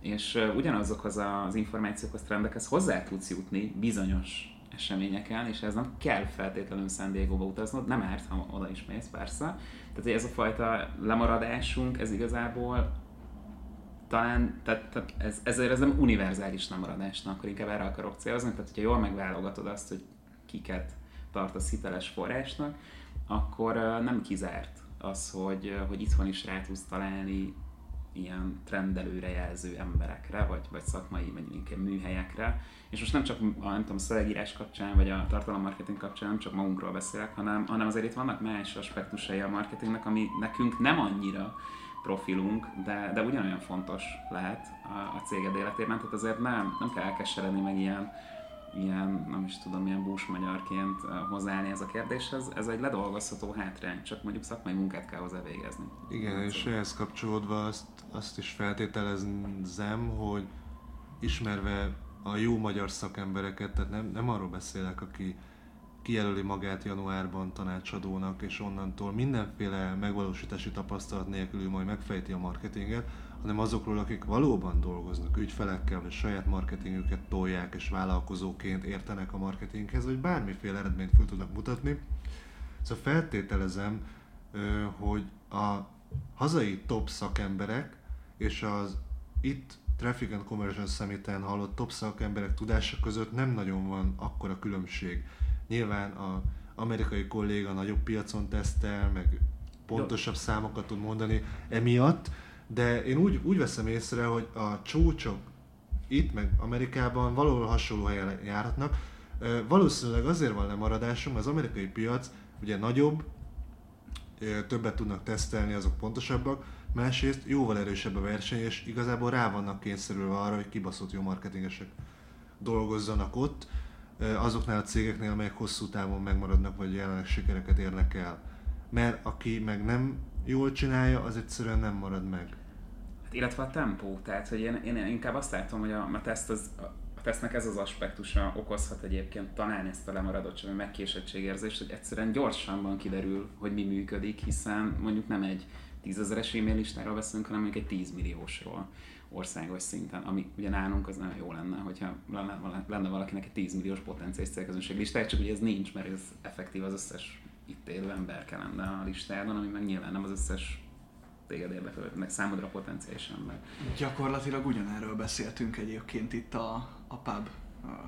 és ugyanazokhoz az információkhoz, trendekhez hozzá tudsz jutni bizonyos eseményeken, és ez nem kell feltétlenül San Diego-ba utaznod, nem árt, ha oda is mész, persze. Tehát ez a fajta lemaradásunk, ez igazából talán, tehát, tehát ez, ezért ez nem univerzális lemaradásnak, akkor inkább erre akarok célozni, tehát hogyha jól megválogatod azt, hogy kiket tartasz hiteles forrásnak, akkor nem kizárt az, hogy, hogy itthon is rá tudsz találni ilyen trendelőre jelző emberekre, vagy, vagy szakmai, vagy inkább műhelyekre. És most nem csak a, nem tudom, szövegírás kapcsán, vagy a tartalommarketing kapcsán nem csak magunkról beszélek, hanem, hanem azért itt vannak más aspektusai a marketingnek, ami nekünk nem annyira profilunk, de, de ugyanolyan fontos lehet a, a céged életében, tehát azért nem, nem kell elkeseredni meg ilyen ilyen, nem is tudom, milyen bús magyarként hozzáállni ez a kérdéshez. Ez egy ledolgozható hátrány, csak mondjuk szakmai munkát kell hozzá végezni. Igen, és ehhez kapcsolódva azt, azt is feltételezem, hogy ismerve a jó magyar szakembereket, tehát nem, nem arról beszélek, aki kijelöli magát januárban tanácsadónak, és onnantól mindenféle megvalósítási tapasztalat nélkül majd megfejti a marketinget, hanem azokról, akik valóban dolgoznak ügyfelekkel, vagy saját marketingüket tolják, és vállalkozóként értenek a marketinghez, vagy bármiféle eredményt fel tudnak mutatni. Szóval feltételezem, hogy a hazai top szakemberek és az itt Traffic and Conversion Summit-en hallott top szakemberek tudása között nem nagyon van akkora különbség. Nyilván a amerikai kolléga nagyobb piacon tesztel, meg pontosabb Jó. számokat tud mondani emiatt, de én úgy, úgy veszem észre, hogy a csúcsok itt, meg Amerikában valahol hasonló helyen járhatnak. Valószínűleg azért van lemaradásunk, az amerikai piac ugye nagyobb, többet tudnak tesztelni, azok pontosabbak, másrészt jóval erősebb a verseny, és igazából rá vannak kényszerülve arra, hogy kibaszott jó marketingesek dolgozzanak ott, azoknál a cégeknél, amelyek hosszú távon megmaradnak, vagy jelenleg sikereket érnek el. Mert aki meg nem jól csinálja, az egyszerűen nem marad meg. Hát, illetve a tempó, tehát hogy én, én inkább azt látom, hogy a, a teszt az, a tesznek ez az aspektusa okozhat egyébként talán ezt a lemaradottság, megkésettségérzést, hogy egyszerűen gyorsabban kiderül, hogy mi működik, hiszen mondjuk nem egy tízezeres e-mail listáról beszélünk, hanem mondjuk egy 10 milliósról országos szinten, ami ugye nálunk az nagyon jó lenne, hogyha lenne, valakinek egy 10 milliós potenciális célközönség listája, csak ugye ez nincs, mert ez effektív az összes itt élő ember kell lenne a listában, ami meg nyilván nem az összes téged érdekel, meg számodra potenciális ember. Gyakorlatilag ugyanerről beszéltünk egyébként itt a, a pub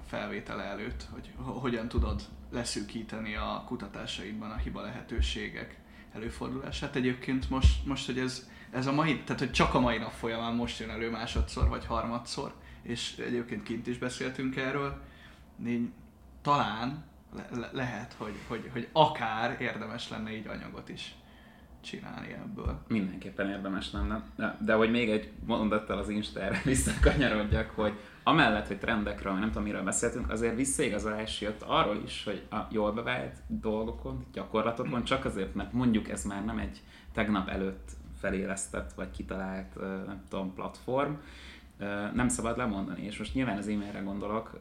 felvétele előtt, hogy hogyan tudod leszűkíteni a kutatásaidban a hiba lehetőségek előfordulását. Egyébként most, most hogy ez, ez a mai, tehát hogy csak a mai nap folyamán most jön elő másodszor vagy harmadszor, és egyébként kint is beszéltünk erről, négy, talán le, le, lehet, hogy, hogy, hogy akár érdemes lenne így anyagot is csinálni ebből. Mindenképpen érdemes lenne. De, de hogy még egy mondattal az Instára visszakanyarodjak, hogy amellett, hogy trendekről, nem tudom miről beszéltünk, azért visszaigazolás jött arról is, hogy a jól bevált dolgokon, gyakorlatokon, csak azért, mert mondjuk ez már nem egy tegnap előtt felélesztett vagy kitalált, nem tudom, platform, nem szabad lemondani. És most nyilván az e-mailre gondolok,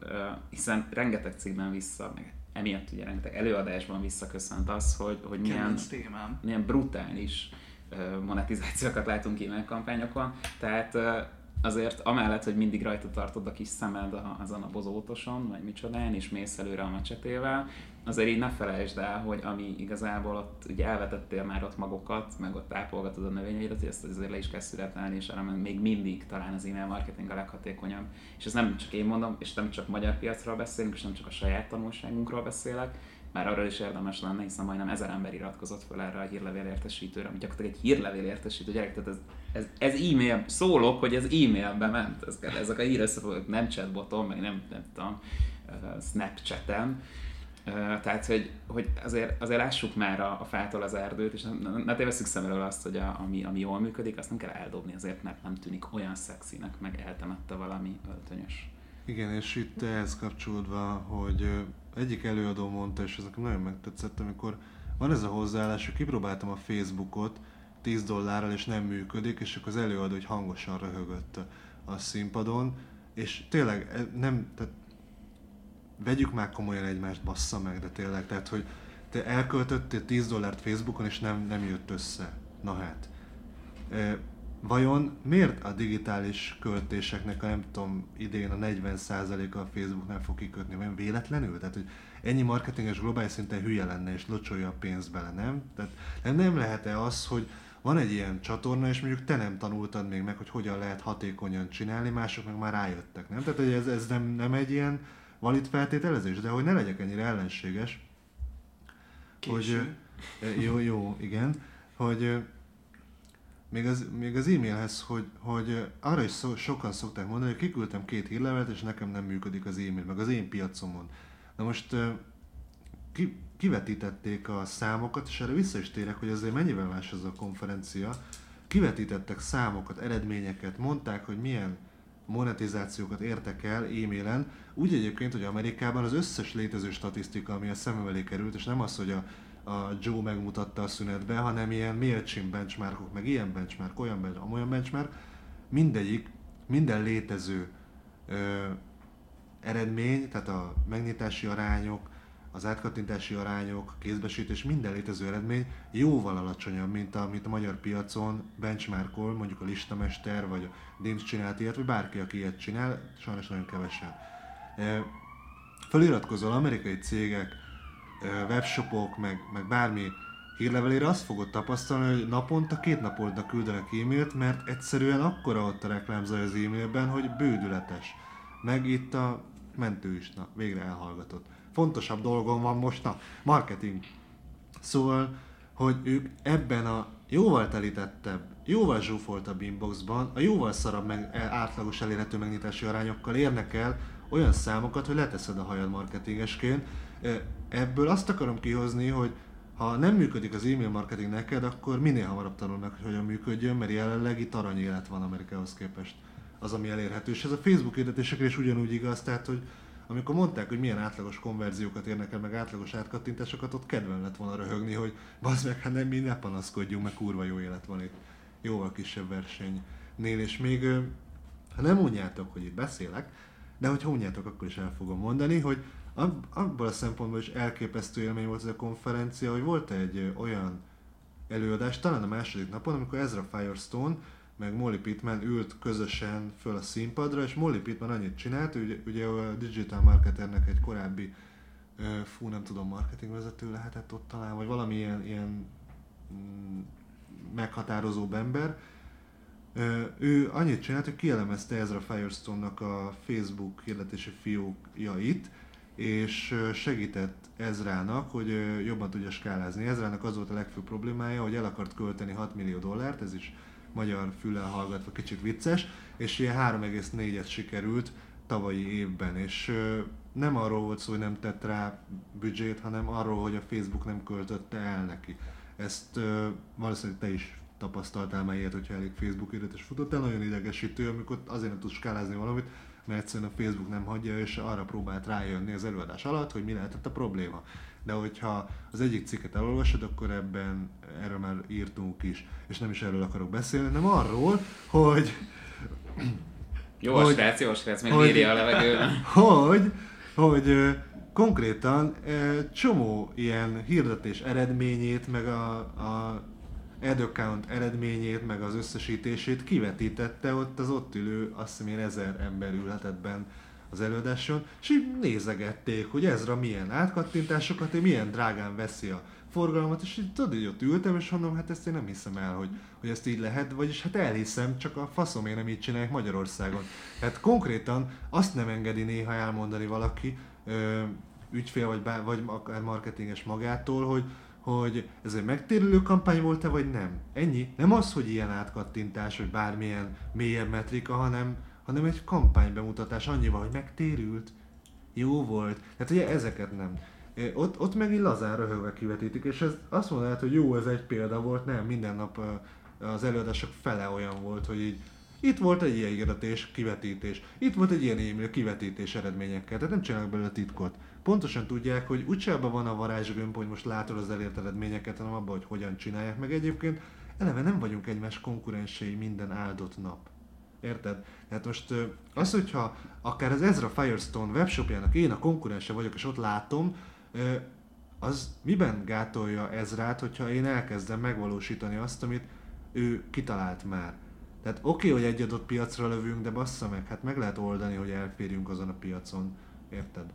hiszen rengeteg cikkben vissza, meg emiatt ugye rengeteg előadásban visszaköszönt az, hogy, hogy milyen, milyen brutális monetizációkat látunk e-mail kampányokon. Tehát azért amellett, hogy mindig rajta tartod a kis szemed azon a bozótoson, vagy micsodán, és mész előre a macsetével, azért így ne felejtsd el, hogy ami igazából ott ugye elvetettél már ott magokat, meg ott ápolgatod a növényeidet, hogy ezt azért le is kell születelni, és arra még mindig talán az e-mail marketing a leghatékonyabb. És ez nem csak én mondom, és nem csak magyar piacról beszélünk, és nem csak a saját tanulságunkról beszélek, már arról is érdemes lenne, hiszen majdnem ezer ember iratkozott fel erre a hírlevél értesítőre, ami gyakorlatilag egy hírlevél értesítő gyerek, tehát ez, ez, ez e-mail, szólok, hogy ez e-mailbe ment, ez, ezek a hír nem chatboton, meg nem, nem tudom, Snapchaten, tehát, hogy, hogy azért, azért lássuk már a, a fától az erdőt, és ne, ne tévesszük szem azt, hogy a, ami, ami jól működik, azt nem kell eldobni azért, mert nem tűnik olyan szexinek, meg eltemette valami öltönyös. Igen, és itt ehhez kapcsolódva, hogy egyik előadó mondta, és ez nekem nagyon megtetszett, amikor van ez a hozzáállás, hogy kipróbáltam a Facebookot 10 dollárral, és nem működik, és akkor az előadó hogy hangosan röhögött a színpadon, és tényleg e, nem, tehát vegyük már komolyan egymást, bassza meg, de tényleg, tehát hogy te elköltöttél 10 dollárt Facebookon, és nem, nem jött össze. Na hát. E, vajon miért a digitális költéseknek a nem tudom, idén a 40%-a a Facebooknál fog kikötni? Vajon véletlenül? Tehát, hogy ennyi marketinges globális szinten hülye lenne és locsolja a pénzt bele, nem? Tehát nem, nem lehet-e az, hogy van egy ilyen csatorna, és mondjuk te nem tanultad még meg, hogy hogyan lehet hatékonyan csinálni, mások meg már rájöttek, nem? Tehát hogy ez, ez nem, nem egy ilyen valid feltételezés, de hogy ne legyek ennyire ellenséges, Késő. hogy jó, jó, igen, hogy még az, még az e-mailhez, hogy, hogy arra is szó, sokan szokták mondani, hogy kiküldtem két hírlevelet, és nekem nem működik az e-mail, meg az én piacomon. Na most ki, kivetítették a számokat, és erre vissza is térek, hogy azért mennyivel más ez a konferencia. Kivetítettek számokat, eredményeket, mondták, hogy milyen monetizációkat értek el e-mailen, úgy egyébként, hogy Amerikában az összes létező statisztika, ami a szemem elé került, és nem az, hogy a, a Joe megmutatta a szünetbe, hanem ilyen MailChimp benchmarkok, meg ilyen benchmark, olyan benchmark, olyan benchmark, mindegyik, minden létező ö, eredmény, tehát a megnyitási arányok, az átkattintási arányok, kézbesítés, minden létező eredmény jóval alacsonyabb, mint amit a magyar piacon benchmarkol, mondjuk a listamester, vagy a DIMS csinált ilyet, vagy bárki, aki ilyet csinál, sajnos nagyon kevesen. Feliratkozol amerikai cégek, webshopok, meg, meg bármi hírlevelére azt fogod tapasztalni, hogy naponta két napoldnak küldenek e-mailt, mert egyszerűen akkora ott a reklámzaj az e-mailben, hogy bődületes. Meg itt a mentő is, na, végre elhallgatott. Fontosabb dolgom van most, na, marketing. Szóval, hogy ők ebben a jóval telítettebb, jóval zsúfoltabb inboxban, a jóval szarabb meg, átlagos elérhető megnyitási arányokkal érnek el olyan számokat, hogy leteszed a hajad marketingesként. Ebből azt akarom kihozni, hogy ha nem működik az e-mail marketing neked, akkor minél hamarabb tanul meg, hogy hogyan működjön, mert jelenleg itt arany élet van Amerikához képest az, ami elérhető. És ez a Facebook hirdetésekre is ugyanúgy igaz, tehát hogy amikor mondták, hogy milyen átlagos konverziókat érnek el, meg átlagos átkattintásokat, ott kedven lett volna röhögni, hogy bazd meg, hát nem, mi ne panaszkodjunk, meg kurva jó élet van itt. Jóval kisebb versenynél, és még ha nem mondjátok, hogy itt beszélek, de hogyha mondjátok, akkor is el fogom mondani, hogy abból a szempontból is elképesztő élmény volt ez a konferencia, hogy volt egy olyan előadás, talán a második napon, amikor Ezra Firestone meg Molly Pittman ült közösen föl a színpadra, és Molly Pittman annyit csinált, ugye, ugye a Digital Marketernek egy korábbi, fú, nem tudom, marketingvezető lehetett ott talán, vagy valami ilyen, ilyen mm, meghatározó ember, ő annyit csinált, hogy kielemezte Ezra Firestone-nak a Facebook hirdetési fiókjait, és segített Ezrának, hogy jobban tudja skálázni. Ezrának az volt a legfőbb problémája, hogy el akart költeni 6 millió dollárt, ez is magyar füllel hallgatva kicsit vicces, és ilyen 3,4-et sikerült tavalyi évben, és nem arról volt szó, hogy nem tett rá büdzsét, hanem arról, hogy a Facebook nem költötte el neki. Ezt valószínűleg te is tapasztaltál már ilyet, hogyha elég Facebook és futottál, nagyon idegesítő, amikor azért nem tudsz skálázni valamit, mert egyszerűen a Facebook nem hagyja, és arra próbált rájönni az előadás alatt, hogy mi lehetett a probléma. De hogyha az egyik cikket elolvasod, akkor ebben erről már írtunk is, és nem is erről akarok beszélni, hanem arról, hogy... Jó a srác, jó a srác, meg hogy, a levegőben. Hogy, hogy konkrétan csomó ilyen hirdetés eredményét, meg a, a ad account eredményét, meg az összesítését kivetítette ott az ott ülő, azt hiszem én ezer ember ülhetett benn az előadáson, és így nézegették, hogy ezra milyen átkattintásokat, milyen drágán veszi a forgalmat, és így tudod, hogy ott ültem, és mondom, hát ezt én nem hiszem el, hogy, hogy ezt így lehet, vagyis hát elhiszem, csak a faszom én nem így csinálják Magyarországon. Hát konkrétan azt nem engedi néha elmondani valaki, ö, ügyfél vagy, bár, vagy akár marketinges magától, hogy hogy ez egy megtérülő kampány volt-e, vagy nem. Ennyi. Nem az, hogy ilyen átkattintás, vagy bármilyen mélyebb metrika, hanem, hanem egy kampánybemutatás annyival, hogy megtérült, jó volt. Tehát ugye ezeket nem. Ott, ott meg így lazán röhögve kivetítik, és ez azt mondanád, hogy jó, ez egy példa volt, nem, minden nap az előadások fele olyan volt, hogy így itt volt egy ilyen hirdetés, kivetítés, itt volt egy ilyen e-mail, kivetítés eredményekkel, tehát nem csinálnak belőle titkot pontosan tudják, hogy úgyse van a varázsgömb, hogy most látod az elért eredményeket, hanem abban, hogy hogyan csinálják meg. Egyébként eleve nem vagyunk egymás konkurensei minden áldott nap. Érted? Tehát most az, hogyha akár az Ezra Firestone webshopjának én a konkurense vagyok, és ott látom, az miben gátolja Ezrát, hogyha én elkezdem megvalósítani azt, amit ő kitalált már. Tehát oké, okay, hogy egy adott piacra lövünk, de bassza meg, hát meg lehet oldani, hogy elférjünk azon a piacon. Érted?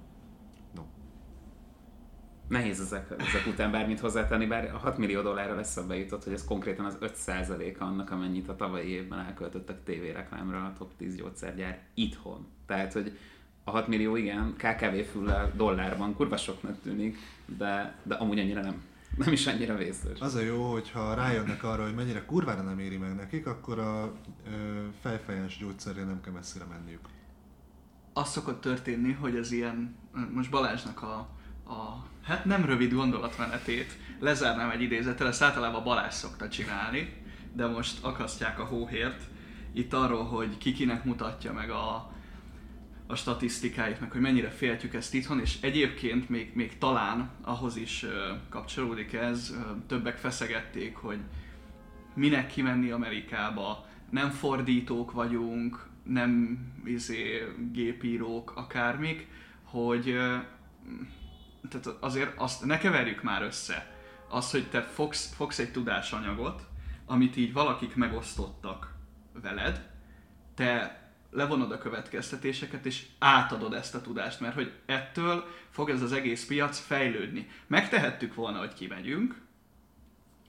Nehéz ezek, ezek után bármit hozzátenni, bár a 6 millió dollárra eszembe jutott, hogy ez konkrétan az 5%-a annak, amennyit a tavalyi évben elköltöttek tévéreklámra a top 10 gyógyszergyár itthon. Tehát, hogy a 6 millió igen, KKV füllel dollárban kurva soknak tűnik, de, de amúgy annyira nem. Nem is annyira vészes. Az a jó, hogyha rájönnek arra, hogy mennyire kurvára nem éri meg nekik, akkor a ö, fejfejes gyógyszerre nem kell messzire menniük. Az szokott történni, hogy az ilyen, most Balázsnak a, a hát nem rövid gondolatmenetét. Lezárnám egy idézettel, ezt általában Balázs szokta csinálni, de most akasztják a hóhért. Itt arról, hogy kikinek mutatja meg a, a statisztikáit, meg hogy mennyire féltjük ezt itthon, és egyébként még, még talán ahhoz is uh, kapcsolódik ez, uh, többek feszegették, hogy minek kimenni Amerikába, nem fordítók vagyunk, nem izé, gépírók, akármik, hogy uh, tehát azért azt ne keverjük már össze. Az, hogy te fogsz, fogsz egy tudásanyagot, amit így valakik megosztottak veled, te levonod a következtetéseket, és átadod ezt a tudást, mert hogy ettől fog ez az egész piac fejlődni. Megtehettük volna, hogy kimegyünk,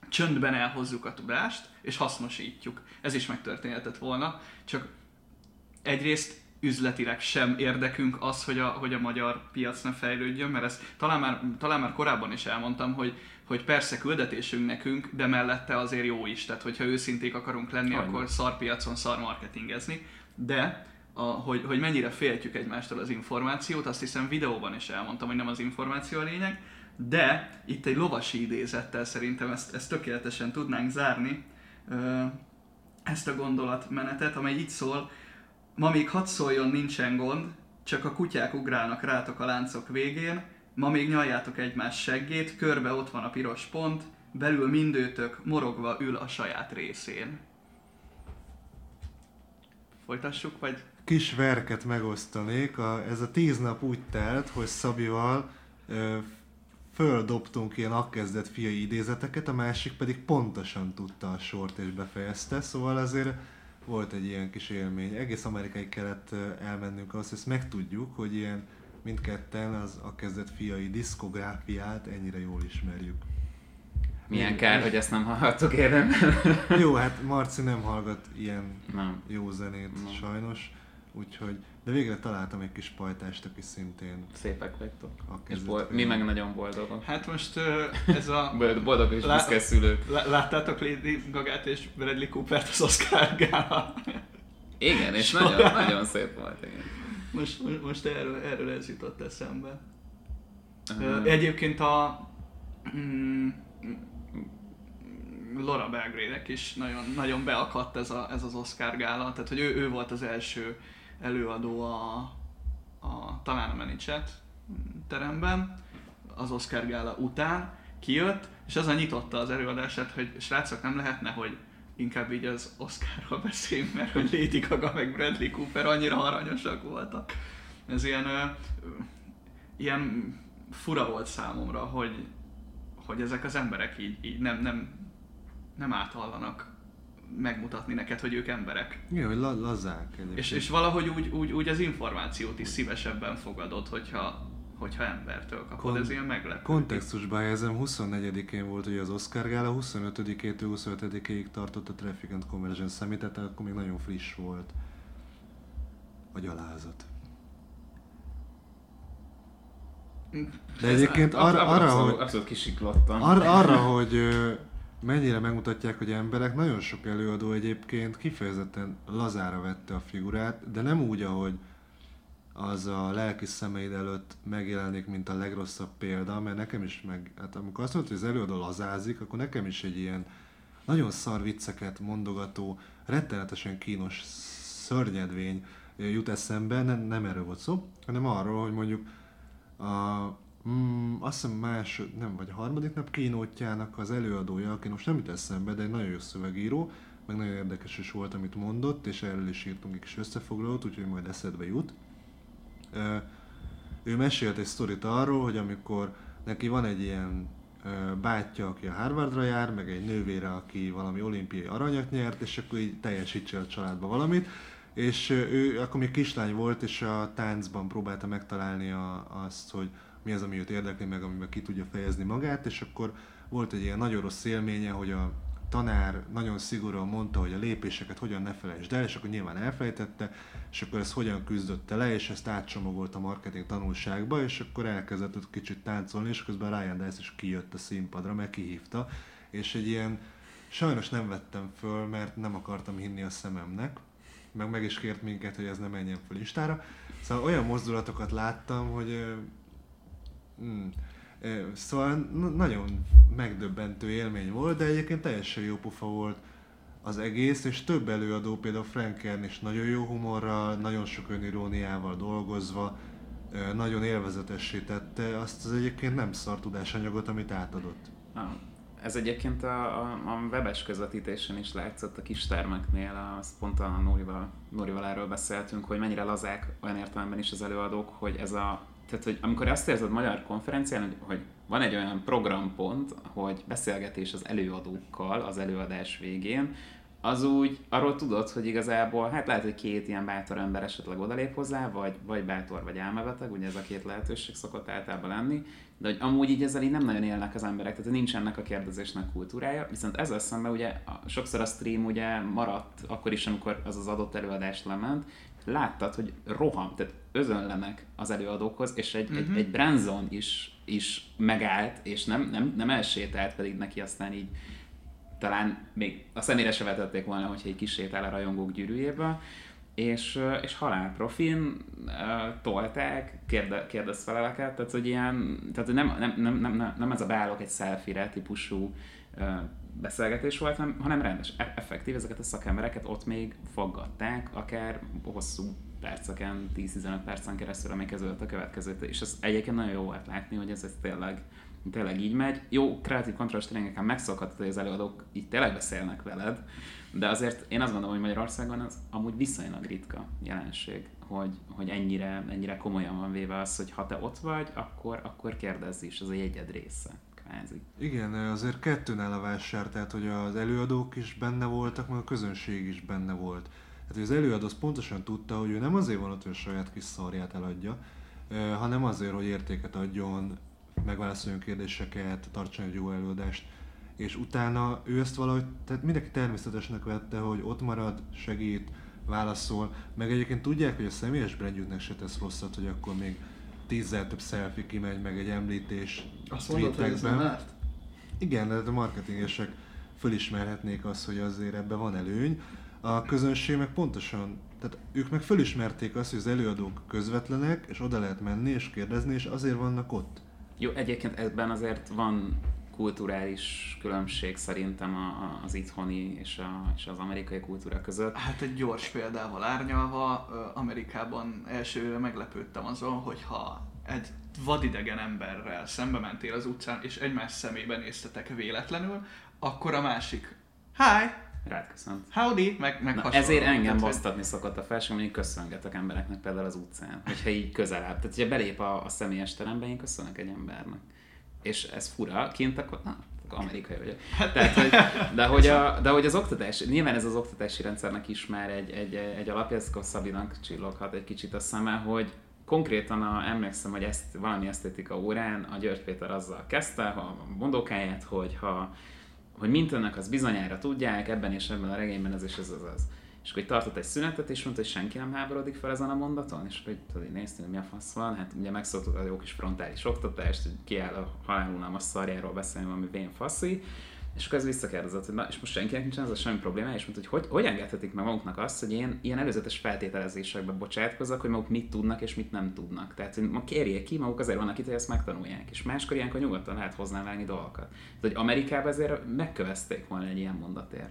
csöndben elhozzuk a tudást, és hasznosítjuk. Ez is megtörténhetett volna, csak egyrészt üzletileg sem érdekünk az, hogy a, hogy a magyar piac ne fejlődjön, mert ezt talán már, talán már korábban is elmondtam, hogy, hogy persze küldetésünk nekünk, de mellette azért jó is. Tehát, hogyha őszinték akarunk lenni, Annyi. akkor szar piacon szar marketingezni. De a, hogy, hogy mennyire féltjük egymástól az információt, azt hiszem videóban is elmondtam, hogy nem az információ a lényeg, de itt egy lovasi idézettel szerintem ezt, ezt tökéletesen tudnánk zárni, ezt a gondolatmenetet, amely így szól, ma még hadd szóljon, nincsen gond, csak a kutyák ugrálnak rátok a láncok végén, ma még nyaljátok egymás seggét, körbe ott van a piros pont, belül mindőtök morogva ül a saját részén. Folytassuk, vagy? Kis verket megosztanék. A, ez a tíz nap úgy telt, hogy Szabival ö, földobtunk ilyen akkezdett fiai idézeteket, a másik pedig pontosan tudta a sort és befejezte, szóval azért volt egy ilyen kis élmény. Egész Amerikai kellett elmennünk ahhoz, hogy ezt megtudjuk, hogy ilyen mindketten az a kezdett fiai diszkográfiát ennyire jól ismerjük. Milyen Még kár, hogy ezt nem hallhattuk érdemben. Jó, hát Marci nem hallgat ilyen nem. jó zenét nem. sajnos, úgyhogy de végre találtam egy kis pajtást, aki szintén... Szépek vagytok. És bol- mi meg nagyon boldogok. Hát most ez a... Boldog és lá- büszke szülők. Láttátok Lady Gagát és Bradley Coopert az Oscar gála? Igen, és nagyon, nagyon szép volt, igen. Most, most, most erről, erről ez jutott eszembe. Uh-huh. Egyébként a... Mm, Laura belgrade is nagyon, nagyon beakadt ez, a, ez az Oscar gála, tehát hogy ő, ő volt az első előadó a, a talán a Menicset teremben, az Oscar gála után kijött, és azon nyitotta az előadását, hogy srácok, nem lehetne, hogy inkább így az Oscarról beszéljünk, mert hogy Lady Gaga meg Bradley Cooper annyira aranyosak voltak. Ez ilyen, ö, ilyen fura volt számomra, hogy, hogy ezek az emberek így, így nem, nem, nem áthallanak megmutatni neked, hogy ők emberek. Igen, hogy la- lazák. És, és valahogy úgy, úgy, úgy az információt is szívesebben fogadod, hogyha, hogyha embertől kapod, Kon- ez ilyen meglepő. Kontextusba helyezem, 24-én volt ugye az Oscar gála, 25-től 25-ig tartott a Traffic and Conversion Summit, tehát akkor még nagyon friss volt a gyalázat. De egyébként arra, arra, hogy, abszolút kisiklottam. Arra, arra, hogy mennyire megmutatják, hogy emberek, nagyon sok előadó egyébként kifejezetten lazára vette a figurát, de nem úgy, ahogy az a lelki szemeid előtt megjelenik, mint a legrosszabb példa, mert nekem is meg, hát amikor azt mondta, hogy az előadó lazázik, akkor nekem is egy ilyen nagyon szar vicceket mondogató, rettenetesen kínos szörnyedvény jut eszembe, nem, nem erről volt szó, hanem arról, hogy mondjuk a Mm, azt hiszem más, nem, vagy a harmadik nap kínótjának az előadója, aki most nem jut eszembe, de egy nagyon jó szövegíró, meg nagyon érdekes is volt, amit mondott, és erről is írtunk egy kis összefoglalót, úgyhogy majd eszedbe jut. Ő mesélt egy sztorit arról, hogy amikor neki van egy ilyen bátyja, aki a Harvardra jár, meg egy nővére, aki valami olimpiai aranyat nyert, és akkor így teljesítse a családba valamit, és ő akkor még kislány volt, és a táncban próbálta megtalálni a, azt, hogy mi az, ami őt érdekli, meg amiben ki tudja fejezni magát, és akkor volt egy ilyen nagyon rossz élménye, hogy a tanár nagyon szigorúan mondta, hogy a lépéseket hogyan ne felejtsd el, és akkor nyilván elfelejtette, és akkor ezt hogyan küzdötte le, és ezt átcsomagolt a marketing tanulságba, és akkor elkezdett ott kicsit táncolni, és közben Ryan Dice is kijött a színpadra, meg kihívta, és egy ilyen, sajnos nem vettem föl, mert nem akartam hinni a szememnek, meg meg is kért minket, hogy ez ne menjen föl Instára. Szóval olyan mozdulatokat láttam, hogy Mm. Szóval nagyon megdöbbentő élmény volt, de egyébként teljesen jó pufa volt az egész, és több előadó, például Frank Kern is nagyon jó humorral, nagyon sok öniróniával dolgozva, nagyon élvezetessé tette azt az egyébként nem szar tudásanyagot, amit átadott. Ez egyébként a, a, a webes közvetítésen is látszott a kis termeknél, azt pont a Nórival, Nórival erről beszéltünk, hogy mennyire lazák olyan értelemben is az előadók, hogy ez a tehát, hogy amikor azt érzed magyar konferencián, hogy, hogy van egy olyan programpont, hogy beszélgetés az előadókkal az előadás végén, az úgy, arról tudod, hogy igazából, hát lehet, hogy két ilyen bátor ember esetleg odalép hozzá, vagy, vagy bátor, vagy elmebeteg, ugye ez a két lehetőség szokott általában lenni, de hogy amúgy így ezzel így nem nagyon élnek az emberek, tehát nincs ennek a kérdezésnek kultúrája, viszont ezzel szemben ugye sokszor a stream ugye maradt akkor is, amikor az az adott előadást lement, láttad, hogy roham, tehát özönlenek az előadókhoz, és egy, uh-huh. egy, mhm. egy Branson is, is megállt, és nem, nem, nem elsétált, pedig neki aztán így talán még a személyre se vetették volna, hogyha egy kis sétál a rajongók gyűrűjéből, és, és halál profin uh, tolták, kérde, kérdezfeleleket, tehát hogy ilyen, tehát nem, nem, nem, nem, nem ez a beállok egy selfie típusú uh, beszélgetés volt, hanem, hanem rendes, e- effektív ezeket a szakembereket ott még foggatták, akár hosszú perceken, 10-15 percen keresztül, amíg kezdődött a következő. És ez egyébként nagyon jó volt látni, hogy ez, ez tényleg, tényleg így megy. Jó, kreatív kontrollos tréningeken megszokhatod, hogy az előadók így tényleg beszélnek veled, de azért én azt gondolom, hogy Magyarországon az amúgy viszonylag ritka jelenség, hogy, hogy ennyire, ennyire komolyan van véve az, hogy ha te ott vagy, akkor, akkor kérdezz is, az a jegyed része kvázi. Igen, azért kettőn a vásár, tehát hogy az előadók is benne voltak, meg a közönség is benne volt. Hát az előadó az pontosan tudta, hogy ő nem azért van ott, hogy a saját kis szarját eladja, hanem azért, hogy értéket adjon, megválaszoljon kérdéseket, tartson egy jó előadást, és utána ő ezt valahogy, tehát mindenki természetesnek vette, hogy ott marad, segít, válaszol, meg egyébként tudják, hogy a személyes brandjüknek se tesz rosszat, hogy akkor még tízzel több selfie kimegy, meg egy említés Azt mondod, hogy ez nem árt? Igen, de a marketingesek fölismerhetnék azt, hogy azért ebben van előny. A közönség meg pontosan, tehát ők meg fölismerték azt, hogy az előadók közvetlenek, és oda lehet menni és kérdezni, és azért vannak ott. Jó, egyébként ebben azért van kulturális különbség szerintem a, a, az itthoni és, a, és az amerikai kultúra között. Hát egy gyors példával árnyalva, Amerikában elsőre meglepődtem azon, hogyha egy vadidegen emberrel szembe mentél az utcán, és egymás szemébe néztetek véletlenül, akkor a másik, hi, Rád köszönt. Howdy, meg, meg Na, Ezért engem basztatni szokott a felső, hogy köszöngetek embereknek például az utcán, hogyha így közelebb. Tehát, hogyha belép a, a személyes terembe, én köszönök egy embernek és ez fura, kint akkor, na, amerikai vagyok. Hát- Tehát, hogy, de, hogy a, de hogy az oktatás, nyilván ez az oktatási rendszernek is már egy, egy, egy alapja, ez Szabinak csilloghat egy kicsit a szeme, hogy konkrétan a, emlékszem, hogy ezt valami esztétika órán a György Péter azzal kezdte a mondókáját, hogy ha hogy mint önnek az bizonyára tudják, ebben és ebben a regényben ez és ez az az. És akkor tartott egy szünetet, és mondta, hogy senki nem háborodik fel ezen a mondaton, és akkor tudod, néztem, hogy mi a fasz van, hát ugye megszóltuk a jó kis frontális oktatást, hogy kiáll a halálunalmas szarjáról beszélni, ami vén faszi, és akkor ez visszakérdezett, hogy na, és most senkinek nincsen ez a semmi probléma, és mondta, hogy, hogy hogy engedhetik meg maguknak azt, hogy én ilyen előzetes feltételezésekbe bocsátkozzak, hogy maguk mit tudnak és mit nem tudnak. Tehát, hogy ma kérjék ki, maguk azért vannak itt, hogy ezt megtanulják, és máskor ilyenkor nyugodtan lehet hozzá dolgokat. Tehát, hogy Amerikában azért megkövezték volna egy ilyen mondatért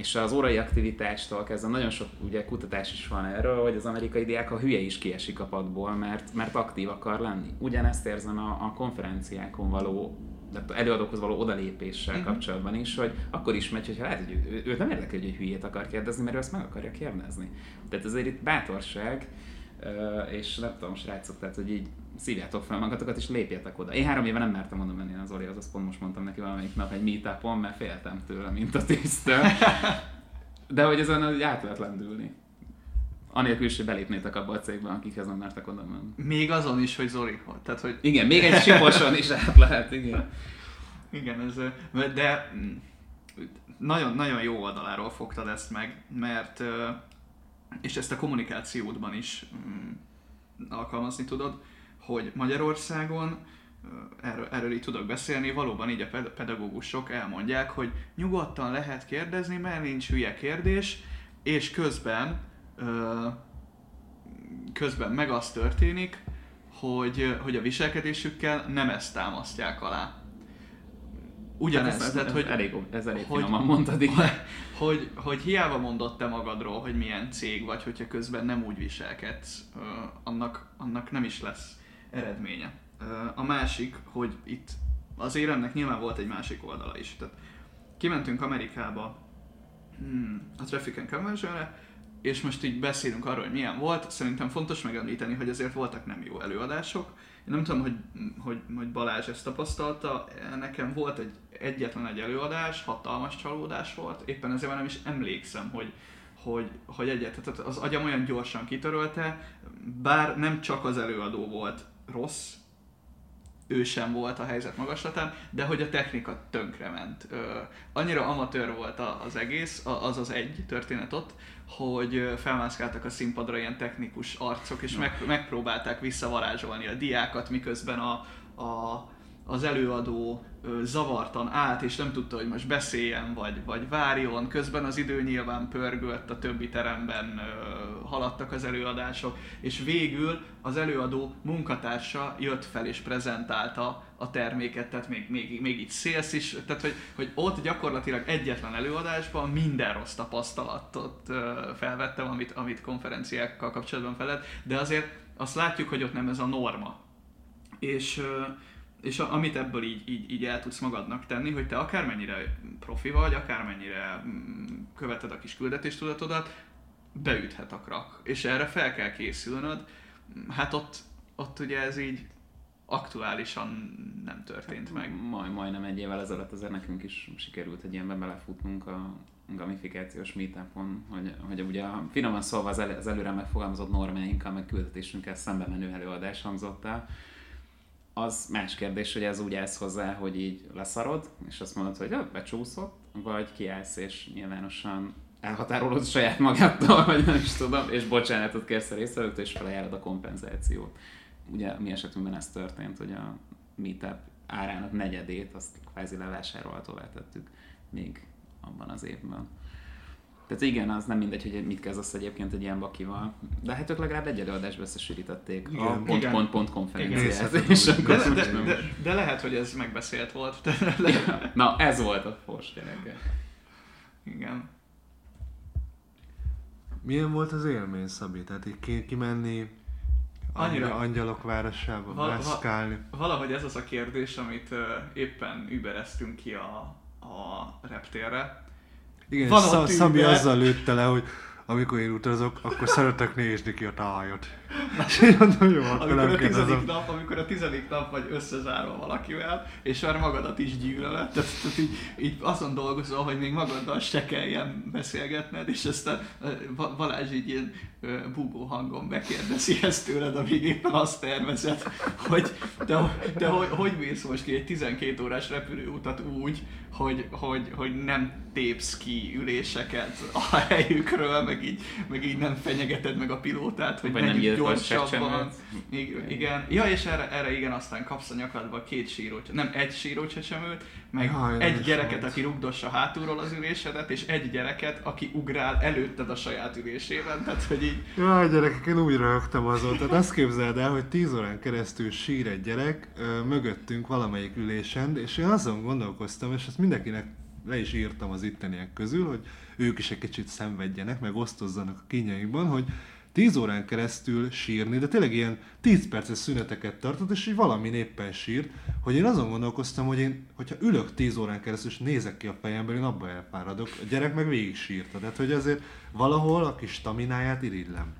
és az órai aktivitástól kezdve nagyon sok ugye, kutatás is van erről, hogy az amerikai diák a hülye is kiesik a padból, mert, mert aktív akar lenni. Ugyanezt érzem a, a konferenciákon való tehát előadókhoz való odalépéssel uh-huh. kapcsolatban is, hogy akkor is megy, hogyha lehet, hogy ő, ő nem érdekel, hogy egy hülyét akar kérdezni, mert ő ezt meg akarja kérdezni. Tehát ezért itt bátorság, és nem tudom, srácok, tehát hogy így szívjátok fel magatokat, és lépjetek oda. Én három éve nem mertem oda menni az Orihoz, azt pont most mondtam neki valamelyik nap egy meetupon, mert féltem tőle, mint a tisztől. De hogy ezen hogy át lehet lendülni. Anélkül is, hogy belépnétek abba a cégbe, akikhez nem mertek oda menni. Még azon is, hogy Zori volt. Tehát, hogy... Igen, még egy siposon is át lehet, igen. Igen, ez, de mm, nagyon, nagyon jó oldaláról fogtad ezt meg, mert és ezt a kommunikációdban is mm, alkalmazni tudod, hogy Magyarországon erről, erről így tudok beszélni, valóban így a pedagógusok elmondják, hogy nyugodtan lehet kérdezni, mert nincs hülye kérdés, és közben közben meg az történik, hogy, hogy a viselkedésükkel nem ezt támasztják alá. Ugyanez, hát ez, tehát, ez, hogy, elég, ez elég hogy, finoman mondtad, igen. Hogy, hogy, hogy hiába mondott te magadról, hogy milyen cég vagy, hogyha közben nem úgy viselkedsz, annak, annak nem is lesz eredménye. A másik, hogy itt azért ennek nyilván volt egy másik oldala is. Tehát kimentünk Amerikába hmm, a Traffic and Convention-re, és most így beszélünk arról, hogy milyen volt, szerintem fontos megemlíteni, hogy azért voltak nem jó előadások. Én nem tudom, hogy, hogy, hogy Balázs ezt tapasztalta, nekem volt egy egyetlen egy előadás, hatalmas csalódás volt, éppen ezért már nem is emlékszem, hogy, hogy, hogy egyet, tehát az agyam olyan gyorsan kitörölte, bár nem csak az előadó volt rossz, ő sem volt a helyzet magaslatán, de hogy a technika tönkrement. Annyira amatőr volt az egész, az az egy történet ott, hogy felmászkáltak a színpadra ilyen technikus arcok, és meg, megpróbálták visszavarázsolni a diákat, miközben a, a az előadó zavartan állt, és nem tudta, hogy most beszéljen, vagy, vagy várjon. Közben az idő nyilván pörgött, a többi teremben haladtak az előadások, és végül az előadó munkatársa jött fel és prezentálta a terméket, tehát még, még, még így szélsz is, tehát hogy, hogy ott gyakorlatilag egyetlen előadásban minden rossz tapasztalatot felvettem, amit, amit konferenciákkal kapcsolatban felett, de azért azt látjuk, hogy ott nem ez a norma. És és a, amit ebből így, így, így el tudsz magadnak tenni, hogy te akármennyire profi vagy, akármennyire mm, követed a kis küldetéstudatodat, beüthet a krak. És erre fel kell készülnöd. Hát ott, ott ugye ez így aktuálisan nem történt hát, meg. Majd, majdnem egy évvel ezelőtt azért nekünk is sikerült egy ilyenben belefutnunk a gamifikációs meetupon, hogy, hogy ugye finoman szólva az, el, az előre megfogalmazott normáinkkal, meg küldetésünkkel szembe menő előadás hangzott el, az más kérdés, hogy ez úgy állsz hozzá, hogy így leszarod, és azt mondod, hogy ja, becsúszott, vagy kiállsz, és nyilvánosan elhatárolod saját magadtól, vagy nem is tudom, és bocsánatot kérsz a résztvevőktől, és felajánlod a kompenzációt. Ugye mi esetünkben ez történt, hogy a meetup árának negyedét azt kvázi levásárolhatóvá tettük még abban az évben. Tehát igen, az nem mindegy, hogy mit kezdesz egyébként egy ilyen bakival. De hát ők legalább egy előadásba összesűrítették igen, a pont, igen. pont, pont konferenciát. És de, de, de, de, de, lehet, hogy ez megbeszélt volt. De lehet. Na, ez volt a fos gyereke. Igen. Milyen volt az élmény, Szabi? Tehát így kimenni Annyira angyalok városába, val- mászkálni. Valahogy ez az a kérdés, amit uh, éppen übereztünk ki a, a reptérre, igen, Van Szabi azzal lőtte le, hogy amikor én utazok, akkor szeretek nézni ki a tájat. És én mondom, jó, akkor amikor a tizedik nap, amikor a tizedik nap vagy összezárva valakivel, és már magadat is gyűlölöd, tehát, tehát így, így azon dolgozol, hogy még magaddal se kelljen beszélgetned, és aztán Balázs így ilyen búgó hangon megkérdezi ezt tőled, amíg éppen azt tervezed, hogy te, te hogy, hogy mész most ki egy 12 órás repülőutat úgy, hogy, hogy, hogy nem tépsz ki üléseket a helyükről, meg így, meg így nem fenyegeted meg a pilótát, hogy menjünk gyorsabban. Igen. Ja, és erre, erre igen, aztán kapsz a nyakadba két sírót, nem egy sírócsecsemőt, meg Jaj, egy gyereket, volt. aki rugdossa hátulról az ülésedet, és egy gyereket, aki ugrál előtted a saját ülésében, tehát hogy így... Jaj, gyerekek, én úgy rögtem azon, tehát azt képzeld el, hogy 10 órán keresztül sír egy gyerek ö, mögöttünk valamelyik ülésen, és én azon gondolkoztam, és ezt mindenkinek le is írtam az itteniek közül, hogy ők is egy kicsit szenvedjenek, meg osztozzanak a kínjaikban, hogy 10 órán keresztül sírni, de tényleg ilyen 10 perces szüneteket tartott, és így valami éppen sírt, hogy én azon gondolkoztam, hogy én, hogyha ülök 10 órán keresztül, és nézek ki a fejemben, én abba elfáradok. A gyerek meg végig sírta. Tehát, hogy azért valahol a kis stamináját irigylem.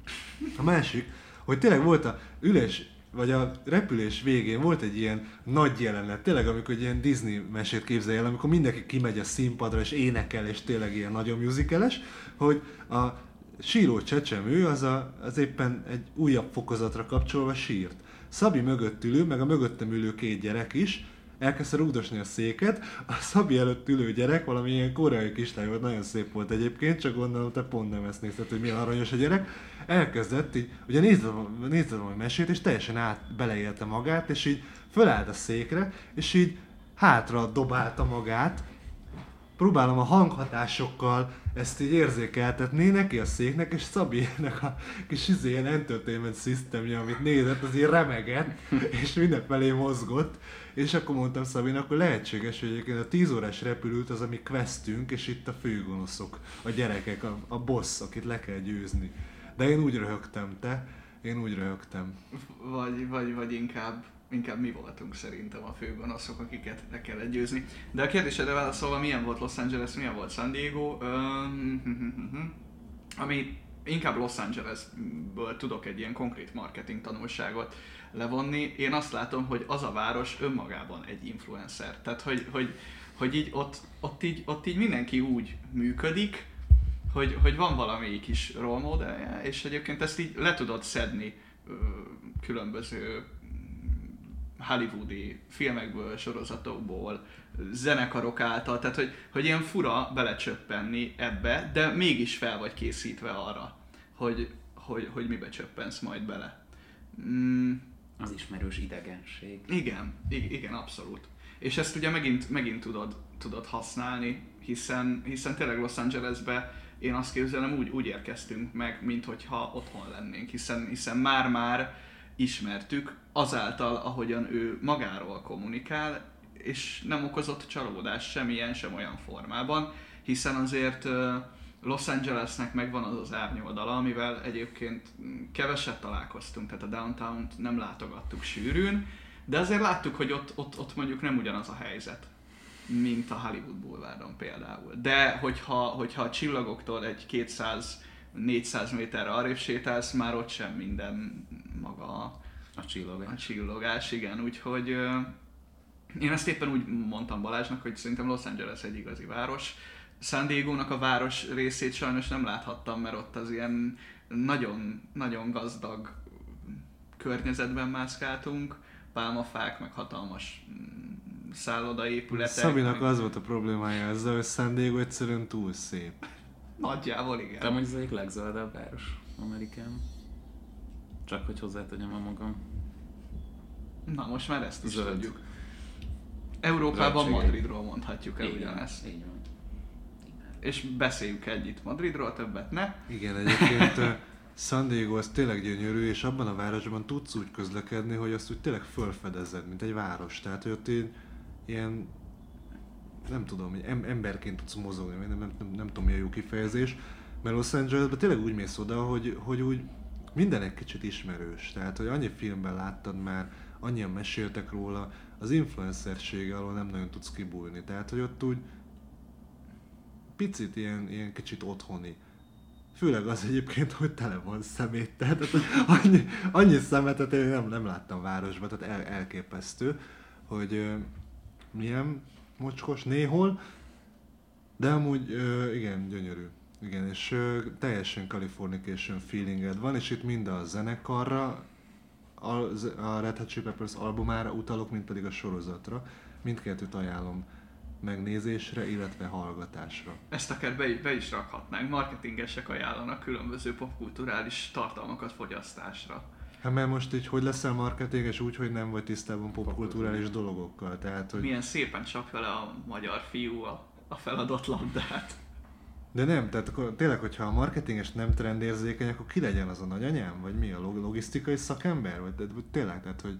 A másik, hogy tényleg volt a ülés, vagy a repülés végén volt egy ilyen nagy jelenet, tényleg amikor ilyen Disney mesét képzelj el, amikor mindenki kimegy a színpadra és énekel, és tényleg ilyen nagyon musicales, hogy a síró csecsemő az, a, az éppen egy újabb fokozatra kapcsolva sírt. Szabi mögött ülő, meg a mögöttem ülő két gyerek is, elkezdte rugdosni a széket, a Szabi előtt ülő gyerek, valami ilyen koreai kislány volt, nagyon szép volt egyébként, csak gondolom, te pont nem ezt nézted, hogy milyen aranyos a gyerek, elkezdett így, ugye nézd a mesét, és teljesen át beleélte magát, és így fölállt a székre, és így hátra dobálta magát, próbálom a hanghatásokkal ezt így érzékeltetni neki a széknek, és Szabinek a kis izé, ilyen entertainment systemje, amit nézett, az így remegett, és mindenfelé mozgott, és akkor mondtam Szabinak, hogy lehetséges, hogy egyébként a 10 órás repülőt az, ami questünk, és itt a főgonoszok, a gyerekek, a, a boss, akit le kell győzni. De én úgy röhögtem, te? Én úgy röhögtem. Vagy, vagy, vagy inkább inkább mi voltunk szerintem a főgonoszok, akiket le kell győzni. De a kérdésedre válaszolva, milyen volt Los Angeles, milyen volt San Diego, ami inkább Los Angelesből tudok egy ilyen konkrét marketing tanulságot levonni. Én azt látom, hogy az a város önmagában egy influencer. Tehát, hogy, hogy, hogy így ott, ott, így, ott így mindenki úgy működik, hogy, hogy van valami kis role modellje, és egyébként ezt így le tudod szedni különböző hollywoodi filmekből, sorozatokból, zenekarok által, tehát hogy, hogy ilyen fura belecsöppenni ebbe, de mégis fel vagy készítve arra, hogy, hogy, hogy mibe csöppensz majd bele. Mm, Az ismerős idegenség. igen, igen, abszolút. És ezt ugye megint, megint tudod, tudod használni, hiszen, hiszen tényleg Los Angelesbe én azt képzelem, úgy, úgy érkeztünk meg, mint hogyha otthon lennénk, hiszen, hiszen már-már ismertük azáltal, ahogyan ő magáról kommunikál, és nem okozott csalódást semmilyen, sem olyan formában, hiszen azért Los Angelesnek megvan az az árnyoldala, amivel egyébként keveset találkoztunk, tehát a downtown nem látogattuk sűrűn, de azért láttuk, hogy ott, ott, ott mondjuk nem ugyanaz a helyzet, mint a Hollywood Boulevardon például. De hogyha, hogyha a csillagoktól egy 200-400 méterre arrébb sétálsz, már ott sem minden maga a A csillog. a csillogás, igen, úgyhogy én ezt éppen úgy mondtam Balázsnak, hogy szerintem Los Angeles egy igazi város. San Diego-nak a város részét sajnos nem láthattam, mert ott az ilyen nagyon, nagyon gazdag környezetben mászkáltunk, pálmafák, meg hatalmas mm, szállodaépületek. Szabinak meg- az volt a problémája ezzel, hogy San Diego egyszerűen túl szép. Nagyjából igen. De amúgy az egyik legzöldebb város Amerikán. Csak hogy hozzátegyem a magam. Na most már ezt is Zöld. tudjuk. Európában Zöldségek. Madridról mondhatjuk el van, ugyanezt. Így van. És beszéljük együtt Madridról, többet ne. Igen, egyébként San Diego az tényleg gyönyörű, és abban a városban tudsz úgy közlekedni, hogy azt úgy tényleg fölfedezed, mint egy város. Tehát, hogy ott én, ilyen, nem tudom, hogy em- emberként tudsz mozogni, nem, nem, nem, nem tudom mi a jó kifejezés, mert Los Angelesben tényleg úgy mész oda, hogy, hogy úgy minden egy kicsit ismerős. Tehát, hogy annyi filmben láttad már, annyian meséltek róla, az influencersége alól nem nagyon tudsz kibújni. Tehát, hogy ott úgy picit ilyen, ilyen kicsit otthoni. Főleg az egyébként, hogy tele van szemét. Tehát annyi, annyi szemetet én nem, nem láttam városban, tehát el, elképesztő, hogy milyen mocskos néhol, de amúgy igen, gyönyörű. Igen, és ö, teljesen Californication feelinged van, és itt mind a zenekarra, a, a Red Hot Chili Peppers albumára utalok, mint pedig a sorozatra. Mindkettőt ajánlom megnézésre, illetve hallgatásra. Ezt akár be, be is rakhatnánk. Marketingesek ajánlanak különböző popkulturális tartalmakat fogyasztásra. Hát mert most így hogy leszel marketinges úgy, hogy nem vagy tisztában popkulturális dolgokkal, tehát hogy... Milyen szépen csap vele a magyar fiú a, a feladott labdát. De nem, tehát akkor tényleg, hogyha a marketinges nem trendérzékeny, akkor ki legyen az a nagyanyám? Vagy mi a log- logisztikai szakember? Vagy, de, tényleg, tehát hogy,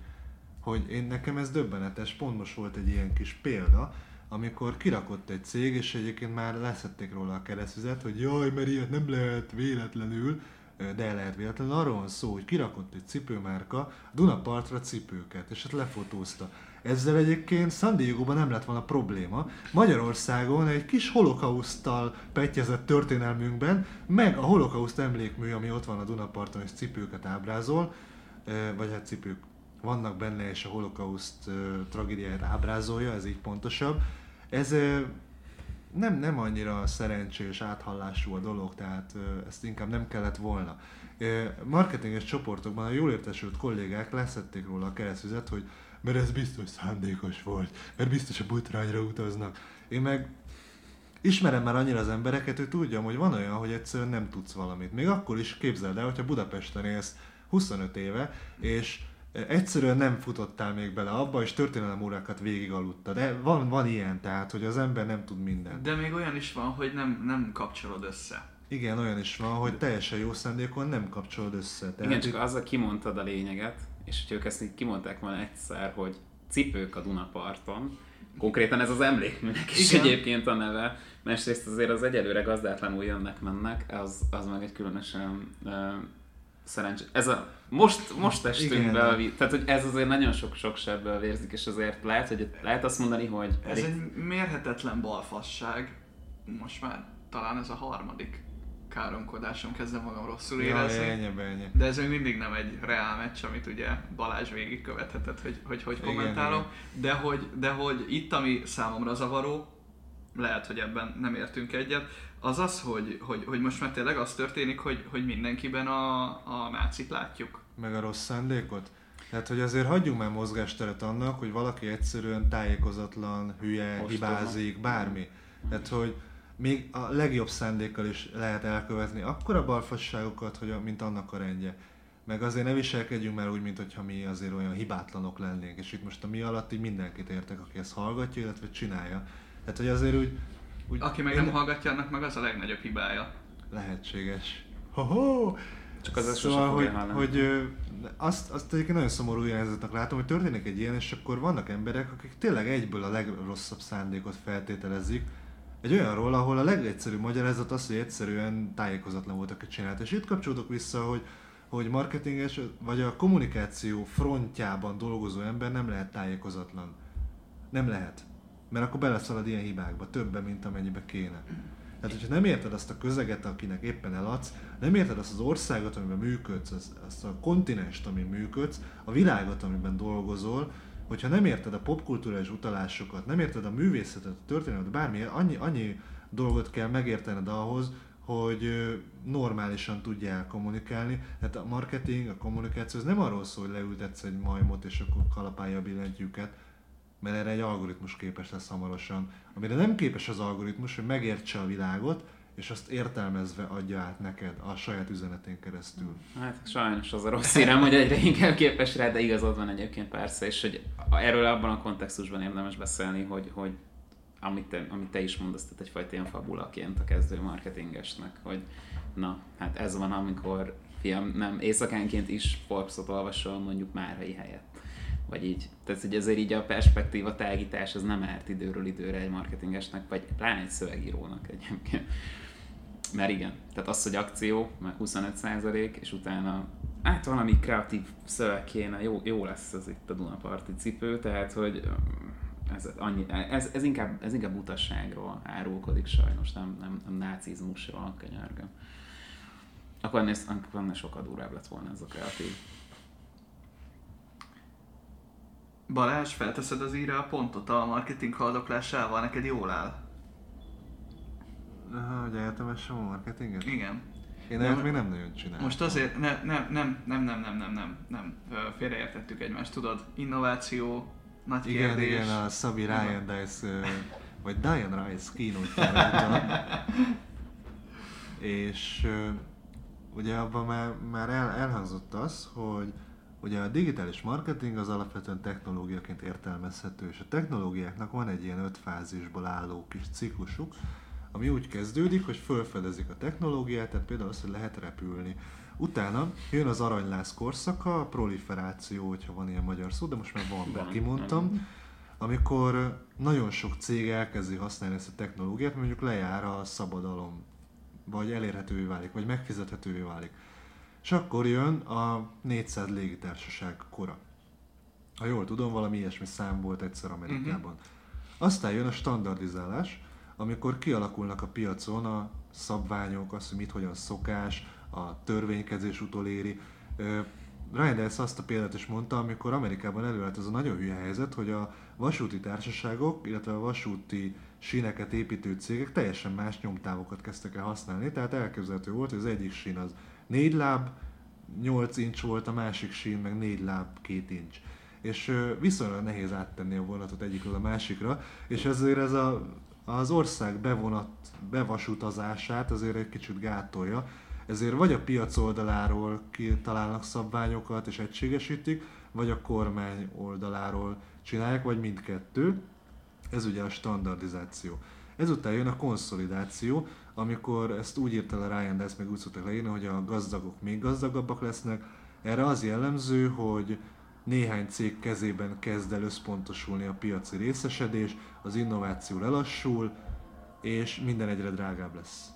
hogy én nekem ez döbbenetes, pont most volt egy ilyen kis példa, amikor kirakott egy cég, és egyébként már leszették róla a keresztüzet, hogy jaj, mert ilyet nem lehet véletlenül, de lehet véletlenül. Arról van szó, hogy kirakott egy cipőmárka Dunapartra cipőket, és hát lefotózta. Ezzel egyébként San Diego-ban nem lett volna probléma. Magyarországon egy kis holokauszttal petyezett történelmünkben, meg a holokauszt emlékmű, ami ott van a Dunaparton, és cipőket ábrázol, vagy hát cipők vannak benne, és a holokauszt tragédiáját ábrázolja, ez így pontosabb. Ez nem, nem annyira szerencsés, áthallású a dolog, tehát ezt inkább nem kellett volna. Marketinges csoportokban a jól értesült kollégák leszették róla a keresztüzet, hogy mert ez biztos szándékos volt, mert biztos a butrányra utaznak. Én meg ismerem már annyira az embereket, hogy tudjam, hogy van olyan, hogy egyszerűen nem tudsz valamit. Még akkor is képzeld el, hogyha Budapesten élsz 25 éve, és egyszerűen nem futottál még bele abba, és történelem órákat végig aludtad. De van, van ilyen, tehát, hogy az ember nem tud mindent. De még olyan is van, hogy nem, nem kapcsolod össze. Igen, olyan is van, hogy teljesen jó szándékon nem kapcsolod össze. Tehát Igen, csak itt- azzal kimondtad a lényeget, és hogy ők ezt így kimondták volna egyszer, hogy cipők a Dunaparton, konkrétan ez az emlékműnek is Igen. egyébként a neve, másrészt azért az egyelőre gazdátlanul jönnek-mennek, az, az meg egy különösen uh, szerencsé. Ez a, most, most estünk Igen. be, a, tehát hogy ez azért nagyon sok-sok sebből vérzik, és azért lehet, hogy lehet azt mondani, hogy Ez egy mérhetetlen balfasság. Most már talán ez a harmadik káromkodásom, kezdem magam rosszul Ja, érezni. ennyi, ennyi. De ez még mindig nem egy reál meccs, amit ugye Balázs végig követhetett, hogy hogy, hogy Igen, kommentálom. De hogy, de hogy itt, ami számomra zavaró, lehet, hogy ebben nem értünk egyet, az az, hogy, hogy, hogy most már tényleg az történik, hogy, hogy mindenkiben a, a nácit látjuk. Meg a rossz szándékot. Tehát, hogy azért hagyjunk már mozgásteret annak, hogy valaki egyszerűen tájékozatlan, hülye, Ostoba. hibázik, bármi. Tehát, hogy még a legjobb szándékkal is lehet elkövetni akkora balfasságokat, hogy a, mint annak a rendje. Meg azért ne viselkedjünk már úgy, mint hogyha mi azért olyan hibátlanok lennénk. És itt most a mi alatt így mindenkit értek, aki ezt hallgatja, illetve csinálja. Tehát, hogy azért úgy... úgy Aki meg én- nem hallgatja, annak meg az a legnagyobb hibája. Lehetséges. Ho-ho! Csak az szóval, hogy, hallani. hogy ö, azt, azt egyébként nagyon szomorú jelzetnek látom, hogy történik egy ilyen, és akkor vannak emberek, akik tényleg egyből a legrosszabb szándékot feltételezik, egy olyanról, ahol a legegyszerűbb magyarázat az, hogy egyszerűen tájékozatlan volt, aki csinált. És itt kapcsolódok vissza, hogy, hogy marketinges, vagy a kommunikáció frontjában dolgozó ember nem lehet tájékozatlan. Nem lehet. Mert akkor beleszalad ilyen hibákba, többen, mint amennyibe kéne. Tehát, hogyha nem érted azt a közeget, akinek éppen eladsz, nem érted azt az országot, amiben működsz, azt, a kontinenst, amin működsz, a világot, amiben dolgozol, hogyha nem érted a popkulturális utalásokat, nem érted a művészetet, a történelmet, bármi, annyi, annyi dolgot kell megértened ahhoz, hogy normálisan tudjál kommunikálni. Tehát a marketing, a kommunikáció, ez nem arról szól, hogy leültetsz egy majmot, és akkor kalapálja a billentyűket, mert erre egy algoritmus képes lesz hamarosan. Amire nem képes az algoritmus, hogy megértse a világot, és azt értelmezve adja át neked a saját üzenetén keresztül. Hát sajnos az a rossz hírem, hogy egyre inkább képes rá, de igazad van egyébként persze, és hogy erről abban a kontextusban érdemes beszélni, hogy, hogy amit te, amit te is mondasz, tehát egyfajta ilyen fabulaként a kezdő marketingesnek, hogy na, hát ez van, amikor fiam, nem, éjszakánként is Forbes-ot olvasol mondjuk Márhai helyett. Vagy így. Tehát hogy azért így a perspektíva tágítás az nem árt időről időre egy marketingesnek, vagy pláne egy szövegírónak egyébként. Mert igen, tehát az, hogy akció, meg 25% és utána hát valami kreatív szöveg kéne, jó, jó lesz ez itt a Dunaparti cipő, tehát hogy ez, annyi, ez, ez, inkább, ez inkább utasságról árulkodik sajnos, nem, nem, nem nácizmusról, könyörgöm. Akkor ennél, akkor ennél sokkal durvább lett volna ez a kreatív. Balázs, felteszed az íre a pontot a marketing haldoklásával, neked jól áll? Aha, hogy egyetemesen a marketinget? Igen. Én De ezt még nem nagyon csináltam. Most azért ne, ne, nem, nem, nem, nem, nem, nem, nem, Ö, félreértettük egymást, tudod, innováció, nagy Igen, kérdés. igen, a Szabi Ryan Dice, vagy Diane Rice kínótjára És ugye abban már, már el, elhangzott az, hogy ugye a digitális marketing az alapvetően technológiaként értelmezhető, és a technológiáknak van egy ilyen öt fázisból álló kis ciklusuk, ami úgy kezdődik, hogy felfedezik a technológiát, tehát például az, hogy lehet repülni. Utána jön az aranylász korszaka, a proliferáció, hogyha van ilyen magyar szó, de most már van, mert kimondtam, amikor nagyon sok cég elkezdi használni ezt a technológiát, mondjuk lejár a szabadalom, vagy elérhetővé válik, vagy megfizethetővé válik. És akkor jön a 400 légitársaság kora. Ha jól tudom, valami ilyesmi szám volt egyszer Amerikában. Aztán jön a standardizálás, amikor kialakulnak a piacon a szabványok, az, hogy mit hogyan szokás, a törvénykezés utoléri. Ryan Dess azt a példát is mondta, amikor Amerikában előállt ez a nagyon hülye helyzet, hogy a vasúti társaságok, illetve a vasúti síneket építő cégek teljesen más nyomtávokat kezdtek el használni, tehát elképzelhető volt, hogy az egyik sín az 4 láb, 8 incs volt, a másik sín meg 4 láb, 2 incs. És viszonylag nehéz áttenni a vonatot egyikről a másikra, és ezért ez a, az ország bevonat, bevasutazását azért egy kicsit gátolja, ezért vagy a piac oldaláról kitalálnak szabványokat és egységesítik, vagy a kormány oldaláról csinálják, vagy mindkettő. Ez ugye a standardizáció. Ezután jön a konszolidáció, amikor ezt úgy írta le Ryan, de ezt meg úgy szoktak leírni, hogy a gazdagok még gazdagabbak lesznek. Erre az jellemző, hogy néhány cég kezében kezd el összpontosulni a piaci részesedés, az innováció lelassul, és minden egyre drágább lesz.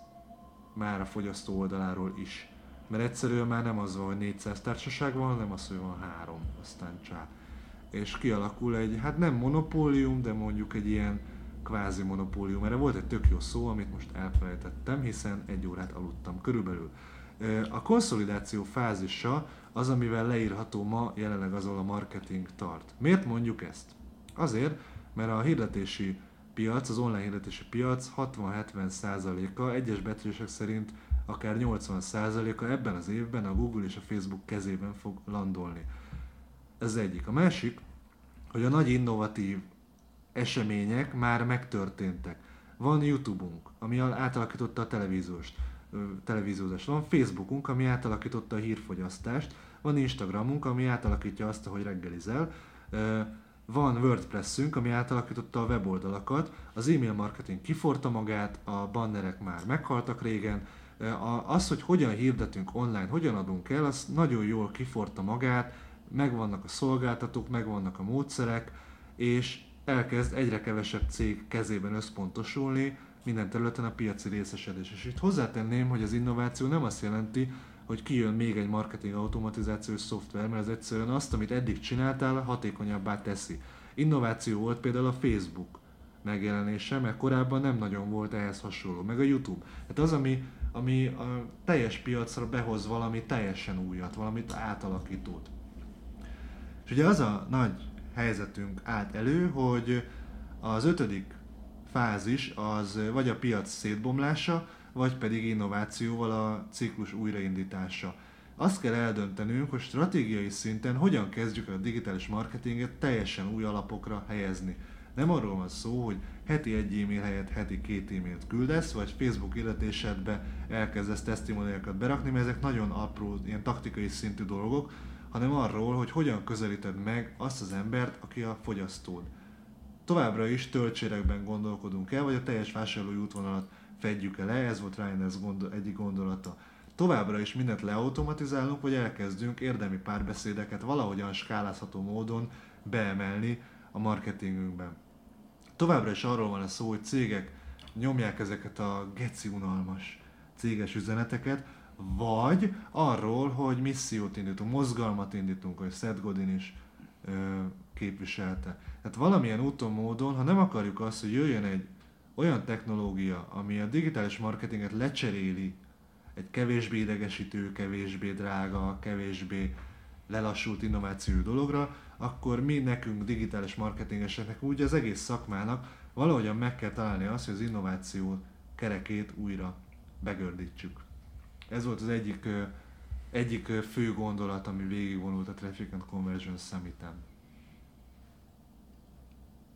Már a fogyasztó oldaláról is. Mert egyszerűen már nem az van, hogy 400 társaság van, hanem az, hogy van három, aztán csá. És kialakul egy, hát nem monopólium, de mondjuk egy ilyen kvázi monopólium. Erre volt egy tök jó szó, amit most elfelejtettem, hiszen egy órát aludtam körülbelül. A konszolidáció fázisa az, amivel leírható ma jelenleg az, a marketing tart. Miért mondjuk ezt? Azért, mert a hirdetési piac, az online hirdetési piac 60-70%-a, egyes betűsek szerint akár 80%-a ebben az évben a Google és a Facebook kezében fog landolni. Ez egyik. A másik, hogy a nagy innovatív események már megtörténtek. Van YouTube-unk, ami átalakította a televízióst, televíziózást. Van Facebookunk, ami átalakította a hírfogyasztást. Van Instagramunk, ami átalakítja azt, hogy reggelizel. Van WordPressünk, ami átalakította a weboldalakat. Az e-mail marketing kiforta magát, a bannerek már meghaltak régen. Az, hogy hogyan hirdetünk online, hogyan adunk el, az nagyon jól kiforta magát, megvannak a szolgáltatók, megvannak a módszerek, és elkezd egyre kevesebb cég kezében összpontosulni minden területen a piaci részesedés. És itt hozzátenném, hogy az innováció nem azt jelenti, hogy kijön még egy marketing automatizációs szoftver, mert ez egyszerűen azt, amit eddig csináltál, hatékonyabbá teszi. Innováció volt például a Facebook megjelenése, mert korábban nem nagyon volt ehhez hasonló, meg a YouTube. Hát az, ami, ami a teljes piacra behoz valami teljesen újat, valamit átalakítót. És ugye az a nagy helyzetünk állt elő, hogy az ötödik fázis az vagy a piac szétbomlása, vagy pedig innovációval a ciklus újraindítása. Azt kell eldöntenünk, hogy stratégiai szinten hogyan kezdjük a digitális marketinget teljesen új alapokra helyezni. Nem arról van szó, hogy heti egy e-mail helyett heti két e-mailt küldesz, vagy Facebook illetésedbe elkezdesz testimoniákat berakni, mert ezek nagyon apró, ilyen taktikai szintű dolgok, hanem arról, hogy hogyan közelíted meg azt az embert, aki a fogyasztód. Továbbra is töltsérekben gondolkodunk el, vagy a teljes vásárlói útvonalat fedjük el ez volt Ryan gondol, egyik gondolata. Továbbra is mindent leautomatizálunk, vagy elkezdünk érdemi párbeszédeket valahogyan skálázható módon beemelni a marketingünkben. Továbbra is arról van a szó, hogy cégek nyomják ezeket a geci unalmas céges üzeneteket, vagy arról, hogy missziót indítunk, mozgalmat indítunk, hogy Seth Godin is ö, képviselte. Tehát valamilyen úton, módon, ha nem akarjuk azt, hogy jöjjön egy olyan technológia, ami a digitális marketinget lecseréli egy kevésbé idegesítő, kevésbé drága, kevésbé lelassult innovációjú dologra, akkor mi nekünk digitális marketingeseknek úgy az egész szakmának valahogyan meg kell találni azt, hogy az innováció kerekét újra begördítsük. Ez volt az egyik, egyik fő gondolat, ami végigvonult a Traffic and Conversion Summit-en.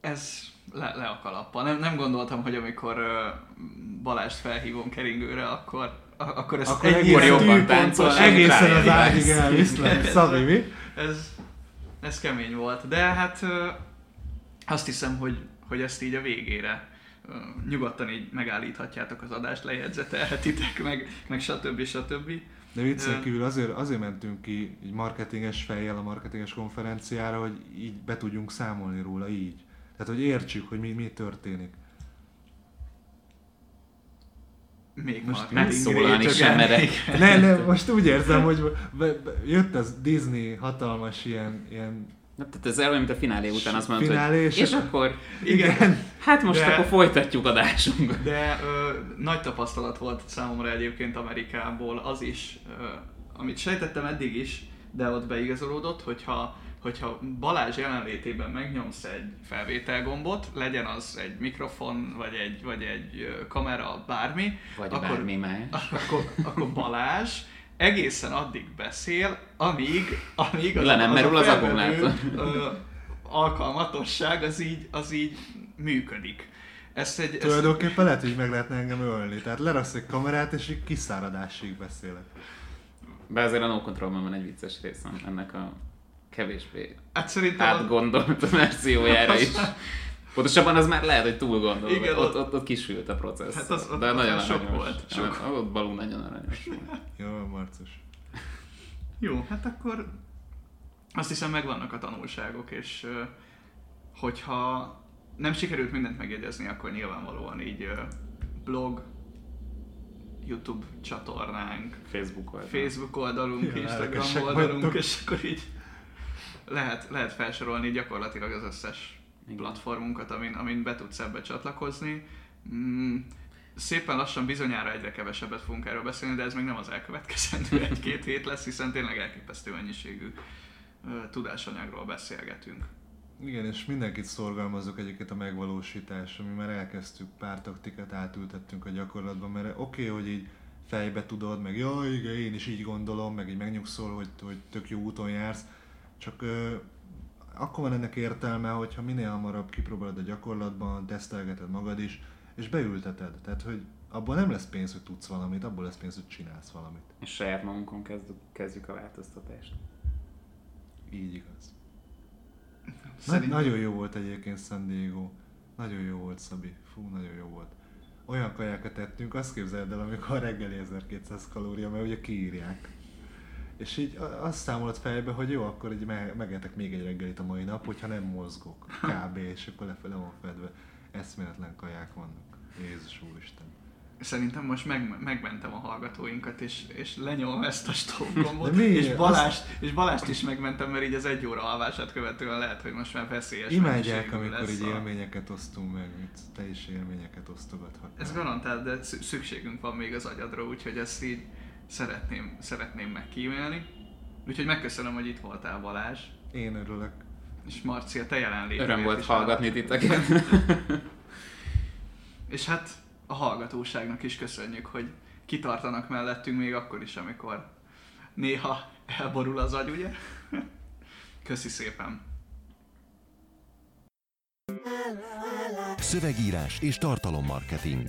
Ez le, le a kalappal. Nem, nem gondoltam, hogy amikor Balást felhívom keringőre, akkor, akkor ezt akkor egészen jobban táncol. Egészen az ágyig elviszlek. Szabi, mi? Ez, ez kemény volt. De hát azt hiszem, hogy, hogy ezt így a végére nyugodtan így megállíthatjátok az adást, lejegyzetelhetitek, meg, meg stb. stb. De viccen kívül azért, azért mentünk ki egy marketinges fejjel a marketinges konferenciára, hogy így be tudjunk számolni róla így. Tehát, hogy értsük, hogy mi, mi történik. Még most megszólalni sem merek. Ne, ne, most úgy érzem, hogy jött az Disney hatalmas ilyen, ilyen tehát ez olyan, mint a finálé után azt mondod, finálé, hogy és, akkor igen, hát most de, akkor folytatjuk adásunk. De ö, nagy tapasztalat volt számomra egyébként Amerikából az is, ö, amit sejtettem eddig is, de ott beigazolódott, hogyha hogyha Balázs jelenlétében megnyomsz egy felvételgombot, legyen az egy mikrofon, vagy egy, vagy egy kamera, bármi, vagy akkor, bármi más. Akkor, akkor Balázs egészen addig beszél, amíg, amíg az, Le nem az, merül az, az akkumulátor. alkalmatosság az így, az így működik. Ezt egy, Tulajdonképpen ezt... lehet, hogy meg lehetne engem ölni. Tehát lerasz egy kamerát, és így kiszáradásig beszélek. Be azért a No control van egy vicces részem ennek a kevésbé hát szerintem átgondolt verziójára is. Pontosabban az már lehet, hogy túl gondol. Igen, ott, ott, ott kisült a processz. Hát az, ott, de nagyon aranyos. Sok volt. Sok. Ja, ott Balú nagyon aranyos. Jó, Marcus. Jó, hát akkor azt hiszem megvannak a tanulságok, és hogyha nem sikerült mindent megjegyezni, akkor nyilvánvalóan így blog, YouTube csatornánk, Facebook oldalunk, Facebook oldalunk ja, Instagram oldalunk, és akkor így lehet, lehet felsorolni gyakorlatilag az összes platformunkat, amin, amin be tudsz ebbe csatlakozni. Mm, szépen lassan bizonyára egyre kevesebbet fogunk erről beszélni, de ez még nem az elkövetkezendő egy-két hét lesz, hiszen tényleg elképesztő mennyiségű tudásanyagról beszélgetünk. Igen, és mindenkit szorgalmazok egyébként a megvalósítás, ami már elkezdtük, pár taktikát átültettünk a gyakorlatban, mert oké, okay, hogy így fejbe tudod, meg jaj, igen, én is így gondolom, meg így megnyugszol, hogy, hogy tök jó úton jársz, csak ö, akkor van ennek értelme, hogyha minél hamarabb kipróbálod a gyakorlatban, tesztelgeted magad is, és beülteted. Tehát, hogy abból nem lesz pénz, hogy tudsz valamit, abból lesz pénz, hogy csinálsz valamit. És saját magunkon kezdjük, kezdjük a változtatást. Így igaz. Szerintem... Na, nagyon jó volt egyébként San Diego. Nagyon jó volt, Szabi. Fú, nagyon jó volt. Olyan kajákat ettünk, azt képzeld el, amikor a reggeli 1200 kalória, mert ugye kiírják. És így azt számolod fejbe, hogy jó, akkor így megetek még egy reggelit a mai nap, hogyha nem mozgok. Kb. és akkor lefele van fedve. Eszméletlen kaják vannak. Jézus Úristen szerintem most meg, megmentem a hallgatóinkat, és, és lenyomom ezt a stop gombot, és Balást, és Balást is megmentem, mert így az egy óra alvását követően lehet, hogy most már veszélyes Imádják, amikor így élményeket osztunk meg, mint te is élményeket osztogathat. Ez garantált, de szükségünk van még az agyadra, úgyhogy ezt így szeretném, szeretném megkímélni. Úgyhogy megköszönöm, hogy itt voltál Balázs. Én örülök. És Marcia, te jelenlétét Öröm volt hallgatni titeket. és hát a hallgatóságnak is köszönjük, hogy kitartanak mellettünk még akkor is, amikor néha elborul az agy, ugye? Köszi szépen! Szövegírás és tartalommarketing.